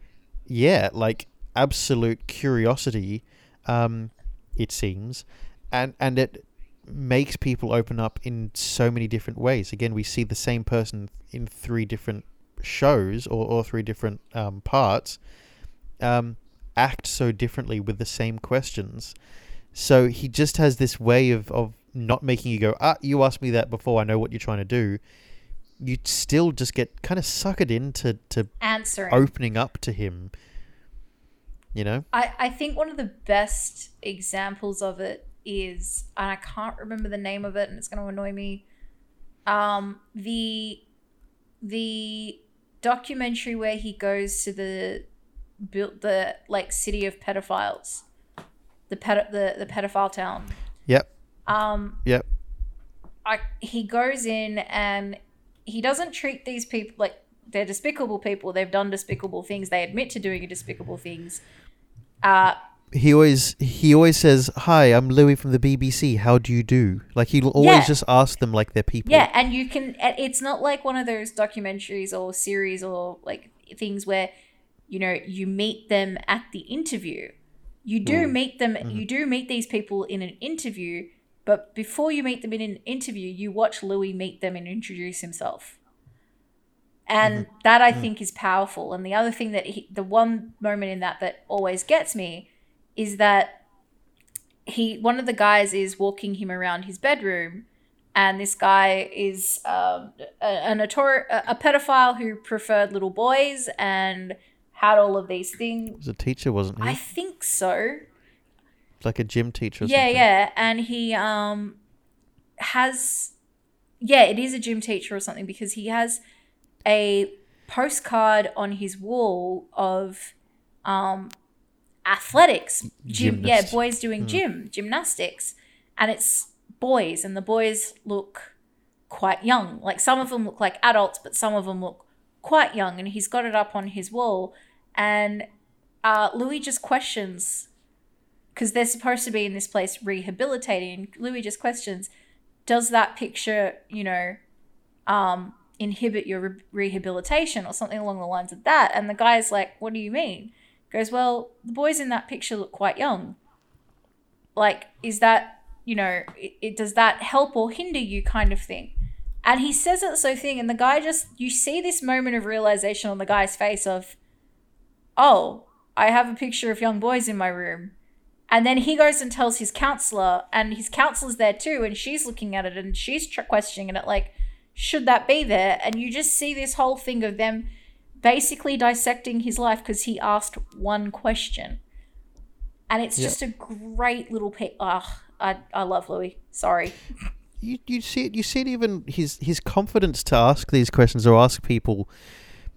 yeah like absolute curiosity. Um it seems and and it makes people open up in so many different ways. Again we see the same person in three different shows or, or three different um, parts um, act so differently with the same questions. So he just has this way of, of not making you go ah you asked me that before i know what you're trying to do. You still just get kind of suckered into to Answering. opening up to him you know? I, I think one of the best examples of it is, and I can't remember the name of it, and it's going to annoy me. Um, the the documentary where he goes to the built the like city of pedophiles, the ped the the pedophile town. yep Um, yep I, he goes in and he doesn't treat these people like they're despicable people. They've done despicable things. They admit to doing despicable things. Uh, he always he always says hi i'm louis from the bbc how do you do like he'll always Yeah. just ask them like they're people Yeah, and you can. It's not like one of those documentaries or series or like things where you know you meet them at the interview. You do mm. meet them. Mm-hmm. You do meet these people in an interview, but before you meet them in an interview, you watch Louis meet them and introduce himself. And mm-hmm. that I mm. think is powerful. And the other thing that he, the one moment in that that always gets me is that he one of the guys is walking him around his bedroom, and this guy is um, a, a, notor- a pedophile who preferred little boys and had all of these things. was a teacher, wasn't he? I think so. like a gym teacher. Or Yeah, something. yeah, and he um has yeah, it is a gym teacher or something because he has a postcard on his wall of um athletics gym yeah boys doing gym gymnastics and it's boys and the boys look quite young like some of them look like adults but some of them look quite young and he's got it up on his wall and uh, louis just questions because they're supposed to be in this place rehabilitating. Louis just questions, does that picture, you know, um, inhibit your re- rehabilitation or something along the lines of that? And the guy's like, what do you mean? Goes, well, the boys in that picture look quite young. Like, is that, you know, it, it does that help or hinder you kind of thing? And he says it so thing, and the guy just, you see this moment of realization on the guy's face of, oh, I have a picture of young boys in my room. And then he goes and tells his counselor, and his counselor's there too, and she's looking at it and she's questioning it, like, should that be there? And you just see this whole thing of them basically dissecting his life because he asked one question. And it's Yeah. just a great little pic. Ah, I, I love Louis. Sorry. you you see it you see it even his his confidence to ask these questions or ask people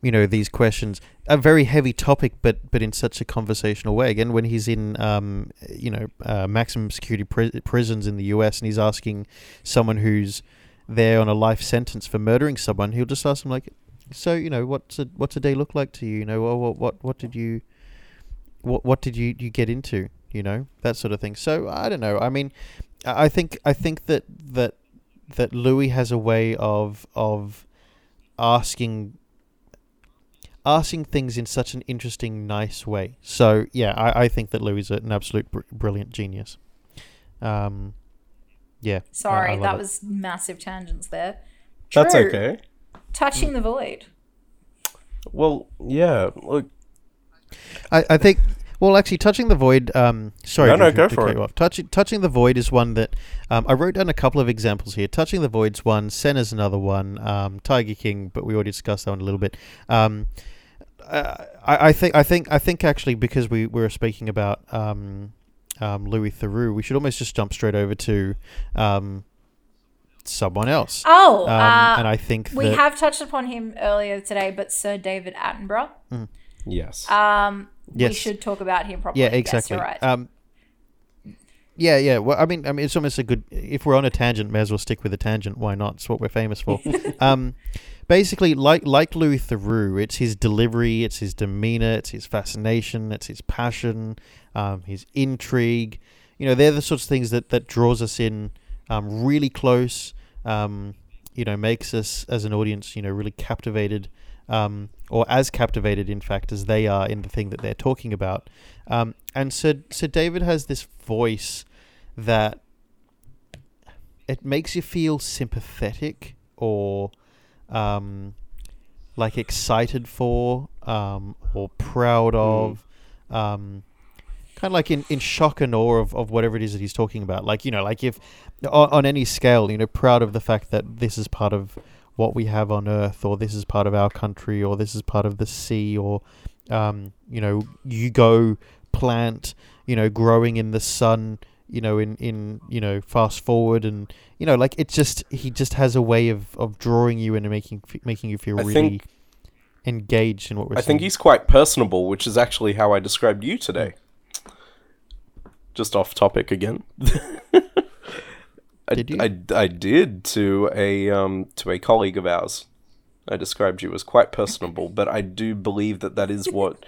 you know these questions a very heavy topic but but in such a conversational way again when he's in um you know uh, maximum security pri- prisons in the US and he's asking someone who's there on a life sentence for murdering someone he'll just ask them like so you know what's a what's a day look like to you you know what what what, what did you what what did you you get into you know that sort of thing so i don't know i mean I I think I think that that that Louis has a way of of asking asking things in such an interesting, nice way. So yeah, I, I think that Louis is an absolute br- brilliant genius. Um, yeah. Sorry, I love that it. was massive tangents there. That's okay. Touching the void. Well, yeah. Look, I, I think. Well, actually, touching the void. Um, sorry, No, no, to- go to for cut it. you off. Touching touching the void is one that um, I wrote down a couple of examples here. Touching the void's one. Senna's another one. Um, Tiger King, but we already discussed that one a little bit. Um, uh, I, I think I think I think actually because we, we were speaking about um, um, Louis Theroux, we should almost just jump straight over to um, someone else. Oh, Um, uh, and I think we that, have touched upon him earlier today, but Sir David Attenborough. yes. Um, we Yes. should talk about him properly. Yeah, Yes, exactly. you're right. Um, yeah, yeah. Well, I mean, I mean, it's almost a good. If we're on a tangent, may as well stick with a tangent. Why not? It's what we're famous for. um, basically, like like Louis Theroux, it's his delivery, it's his demeanor, it's his fascination, it's his passion, um, his intrigue. You know, they're the sorts of things that that draws us in um, really close. Um, you know, makes us as an audience, you know, really captivated, um, or as captivated, in fact, as they are in the thing that they're talking about. Um, and so, so David has this voice that it makes you feel sympathetic or um, like excited for um, or proud of. Um, kind of like in, in shock and awe of, of whatever it is that he's talking about. Like, you know, like if on, on any scale, you know, proud of the fact that this is part of what we have on Earth, or this is part of our country, or this is part of the sea, or, um, you know, you go plant, you know, growing in the sun, you know, in, in, you know, fast forward and, you know, like it's just, he just has a way of, of drawing you in and making, making you feel I really engaged in what we're I saying. think he's quite personable, which is actually how I described you today. Just off topic again. I, Did you? I, I did to a um to a colleague of ours. I described you as quite personable, but I do believe that that is what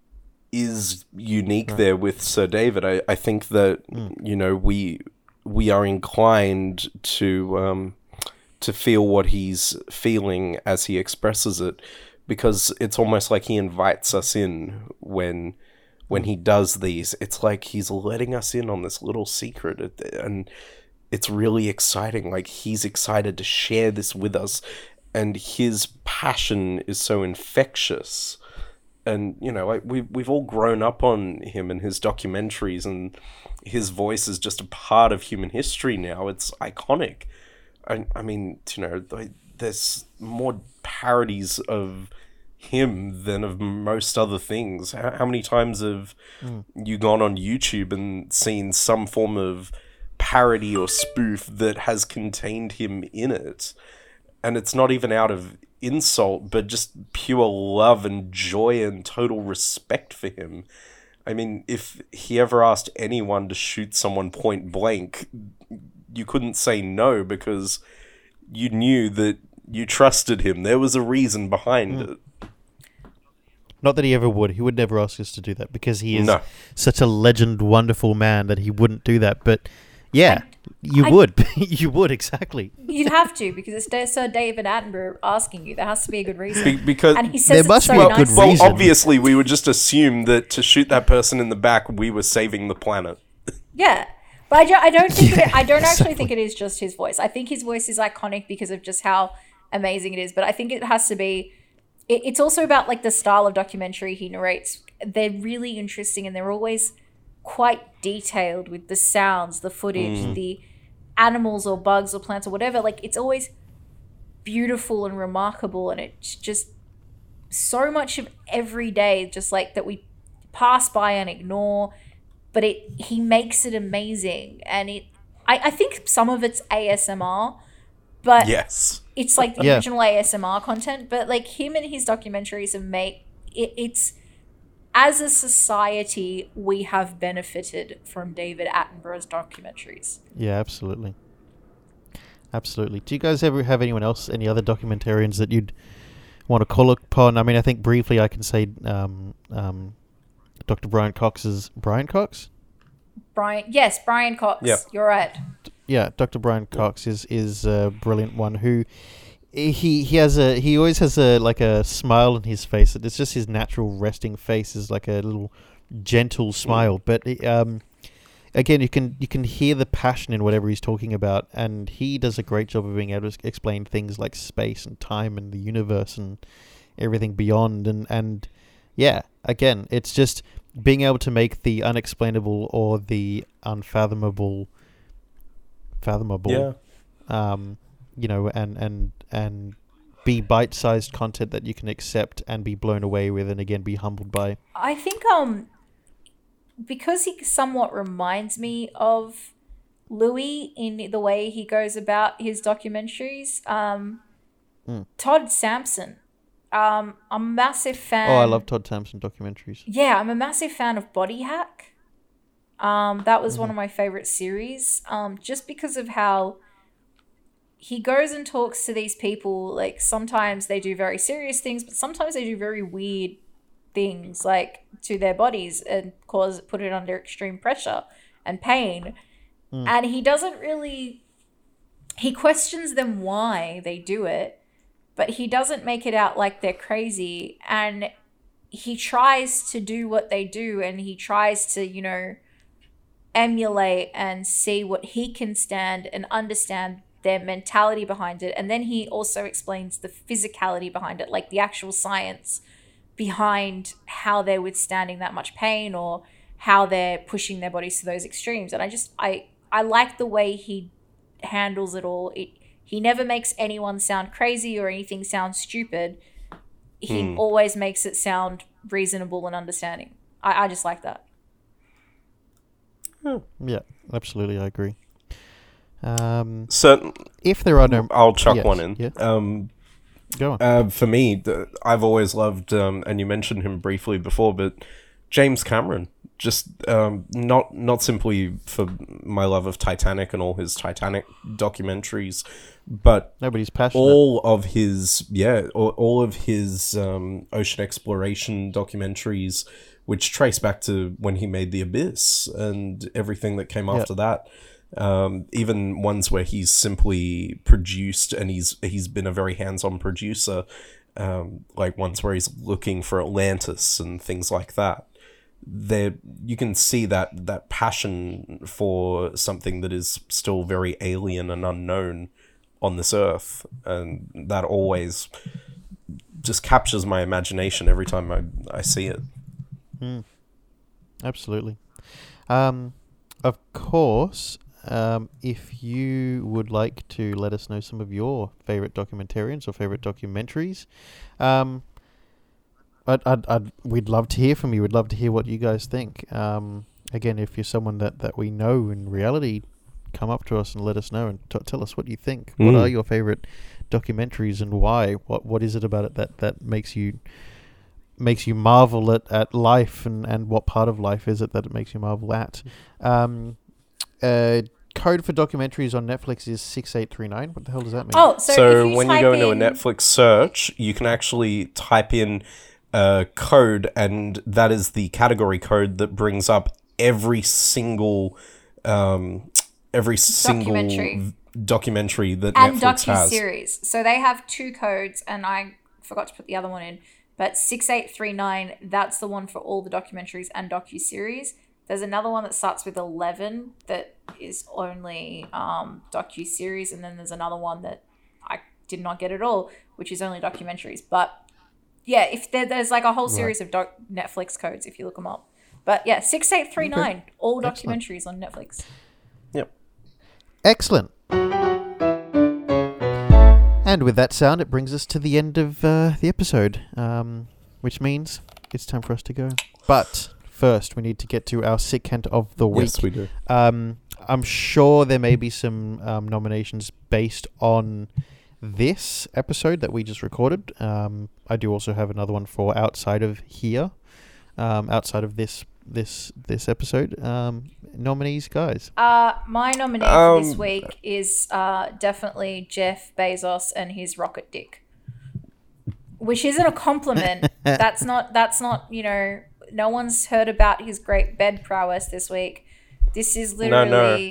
is unique there with Sir David. I, I think that you know we we are inclined to um, to feel what he's feeling as he expresses it because it's almost like he invites us in when when he does these it's like he's letting us in on this little secret and it's really exciting like he's excited to share this with us and his passion is so infectious and you know, like we we've all grown up on him and his documentaries, and his voice is just a part of human history now. It's iconic. I, I mean, you know, there's more parodies of him than of most other things. How, how many times have mm. you gone on YouTube and seen some form of parody or spoof that has contained him in it? And it's not even out of insult, but just pure love and joy and total respect for him. I mean, if he ever asked anyone to shoot someone point blank, you couldn't say no because you knew that you trusted him. There was a reason behind mm. it. Not that he ever would. He would never ask us to do that because he is No. such a legend, wonderful man that he wouldn't do that. But yeah, you I- would. you would exactly. You'd have to because it's Sir David Attenborough asking you. There has to be a good reason. Be- because and he says There it must so be a nicely. good well, reason. obviously, we would just assume that to shoot that person in the back, we were saving the planet. Yeah. But I, do, I don't think Yeah, it, I don't actually exactly. think it is just his voice. I think his voice is iconic because of just how amazing it is. But I think it has to be. It, it's also about like the style of documentary he narrates. They're really interesting and they're always quite detailed with the sounds, the footage, mm. the animals or bugs or plants or whatever. Like it's always beautiful and remarkable, and it's just so much of every day, just like that we pass by and ignore but it he makes it amazing and it I, I think some of it's ASMR but Yes. it's like the Yeah. original ASMR content but like him and his documentaries and make it, it's as a society we have benefited from David Attenborough's documentaries Yeah, absolutely. Absolutely. Do you guys ever have anyone else, any other documentarians that you'd want to call upon? I mean, I think briefly I can say um, um, Dr. Brian Cox's Brian Cox. Brian yes Brian Cox Yeah. you're right Yeah, Dr. Brian Cox is is a brilliant one who he he has a he always has a like a smile on his face. It's just his natural resting face is like a little gentle smile, but um again you can you can hear the passion in whatever he's talking about and he does a great job of being able to explain things like space and time and the universe and everything beyond and and yeah, again, it's just being able to make the unexplainable or the unfathomable fathomable Yeah. um you know and and and be bite-sized content that you can accept and be blown away with and again be humbled by I think um because he somewhat reminds me of Louis in the way he goes about his documentaries. Um, Mm. Todd Sampson. Um, I'm a massive fan. oh i love todd sampson documentaries Yeah, I'm a massive fan of Body Hack. Um, that was Mm-hmm. one of my favorite series. Um, just because of how he goes and talks to these people. Like sometimes they do very serious things, but sometimes they do very weird things, like to their bodies and cause put it under extreme pressure and pain. Mm. And he doesn't really. He questions them why they do it, but he doesn't make it out like they're crazy. And he tries to do what they do and he tries to, you know, emulate and see what he can stand and understand their mentality behind it. And then he also explains the physicality behind it, like the actual science behind how they're withstanding that much pain or how they're pushing their bodies to those extremes. And I just I I like the way he handles it all. It he never makes anyone sound crazy or anything sound stupid. He Hmm. always makes it sound reasonable and understanding. I, I just like that. Yeah absolutely i agree um Certain, if there are no I'll chuck Yes, one in. yeah. Um, go on Uh, for me, th- I've always loved, um, and you mentioned him briefly before, but James Cameron. Just um, not not simply for my love of Titanic and all his Titanic documentaries, but nobody's passionate all of his yeah, all, all of his um, ocean exploration documentaries, which trace back to when he made The Abyss and everything that came after that. Um, even ones where he's simply produced and he's he's been a very hands-on producer, um, like ones where he's looking for Atlantis and things like that. There, you can see that that passion for something that is still very alien and unknown on this earth, and that always just captures my imagination every time I, I see it. Absolutely. Um, of course, um, if you would like to let us know some of your favorite documentarians or favorite documentaries, um, I'd, I'd, I'd, we'd love to hear from you. We'd love to hear what you guys think. Um, again, if you're someone that, that we know in reality, come up to us and let us know and t- tell us what you think. What Mm. are your favorite documentaries and why? What What is it about it that, that makes you makes you marvel at, at life and, and what part of life is it that it makes you marvel at. Um, uh, code for documentaries on Netflix is 6839. What the hell does that mean? Oh, so, So, you when you type go into a Netflix search, you can actually type in a code, and that is the category code that brings up every single, um, every single Documentary. v- documentary that and Netflix docu has. series. So they have two codes, and I forgot to put the other one in. But six eight three nine, that's the one for all the documentaries and docu series. There's another one that starts with eleven that is only um, docu series, and then there's another one that I did not get at all, which is only documentaries. But yeah, if there, there's like a whole series of doc- Netflix codes if you look them up. But yeah, six eight three nine, all Excellent. documentaries on Netflix. Yep. Excellent. And with that sound, it brings us to the end of uh, the episode, um, which means it's time for us to go. But first, we need to get to our sick Kent of the week. Yes, we do. Um, I'm sure there may be some um, nominations based on this episode that we just recorded. Um, I do also have another one for outside of here, um, outside of this this this episode. Um, nominees, guys. Uh, my nominee for this Um, week is uh, definitely Jeff Bezos and his rocket dick, which isn't a compliment. that's not. That's not. You know, no one's heard about his great bed prowess this week. This is No, literally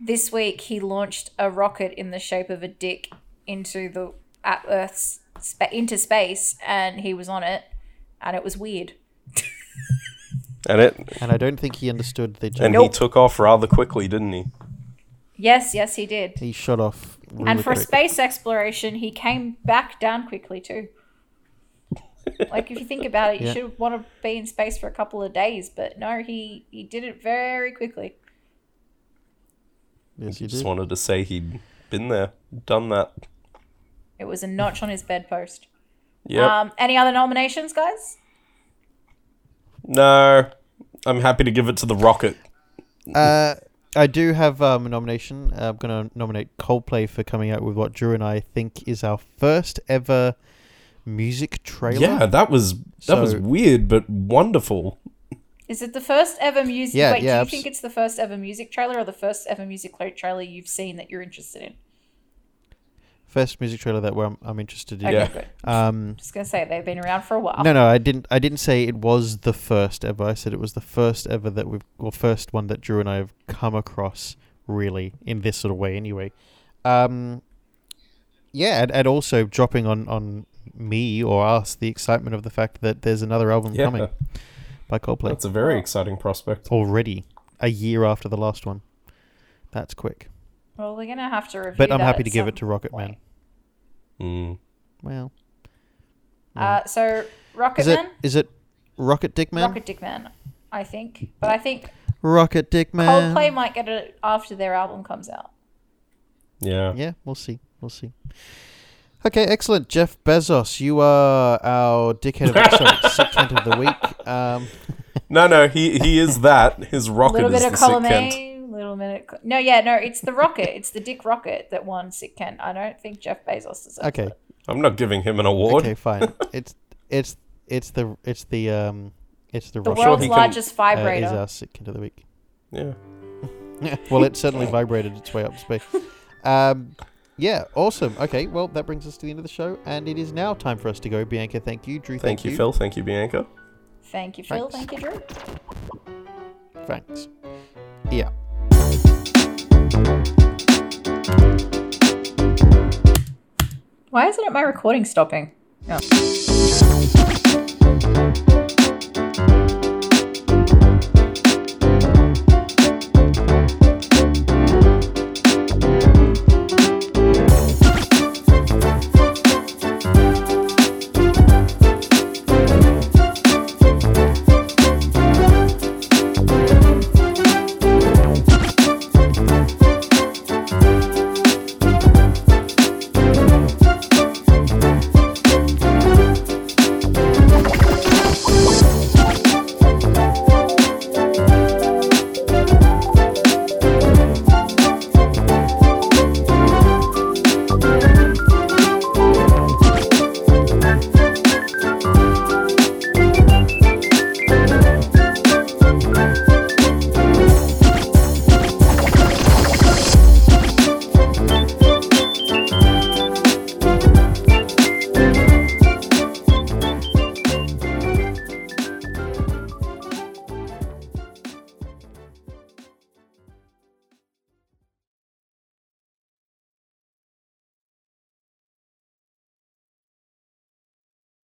no. this week. He launched a rocket in the shape of a dick into the at Earth's spa- into space, and he was on it, and it was weird. And it And I don't think he understood the joke. and he Nope. took off rather quickly, didn't he? Yes, yes, he did. He shut off. Really and for quick. space exploration, he came back down quickly too. like if you think about it, you Yeah. should want to be in space for a couple of days, but no, he he did it very quickly. yes, He he just did. wanted to say he'd been there, done that. It was a notch on his bedpost. Yeah. Um, any other nominations, guys? No, I'm happy to give it to the rocket. Uh, I do have um, a nomination. Uh, I'm going to nominate Coldplay for coming out with what Drew and I think is our first ever music trailer. Yeah, that was that was weird but wonderful. Is it the first ever music? Yeah, wait, yeah, do you abs- think it's the first ever music trailer or the first ever music cla- trailer you've seen that you're interested in? First music trailer that I'm, I'm interested in. Okay, Yeah. good. Um, Just gonna say they've been around for a while. no, no, I didn't. I didn't say it was the first ever. I said it was the first ever that we've, or first one that Drew and I have come across really in this sort of way. Anyway, um, yeah, and, and also dropping on on me or us the excitement of the fact that there's another album Yeah, coming by Coldplay that's a very exciting prospect. already, a year after the last one. That's quick, Well, we're gonna have to review. but I'm that happy to give it to Rocket point. Man. Mm. Well, Uh, so Rocket is it Man, is it Rocket Dick Man? Rocket Dick Man, I think. But I think Rocket Dick Man. Coldplay might get it after their album comes out. Yeah. Yeah, we'll see. We'll see. Okay, excellent. Jeff Bezos, you are our dickhead of the sorry, sick of the week. Um, No, no, he he is that. His A rocket little is bit the of sick column Kent. A, little minute. No, yeah, no, it's the rocket. It's the Dick Rocket that won Sick Kent. I don't think Jeff Bezos deserves okay, it. I'm not giving him an award. okay, fine. It's it's it's the it's the um it's the, The rocket world's he can- largest uh, is vibrator. our sick Kent of the week. Yeah. well, it certainly vibrated its way up to space. Um, yeah, awesome. Okay, well, that brings us to the end of the show, and it is now time for us to go. Bianca, thank you. Drew, Thank, thank, you, Phil. Thank you, Bianca. Thank you, Phil. Thanks. Thank you, Drew. Thanks. Yeah. Why isn't it my recording stopping? Oh.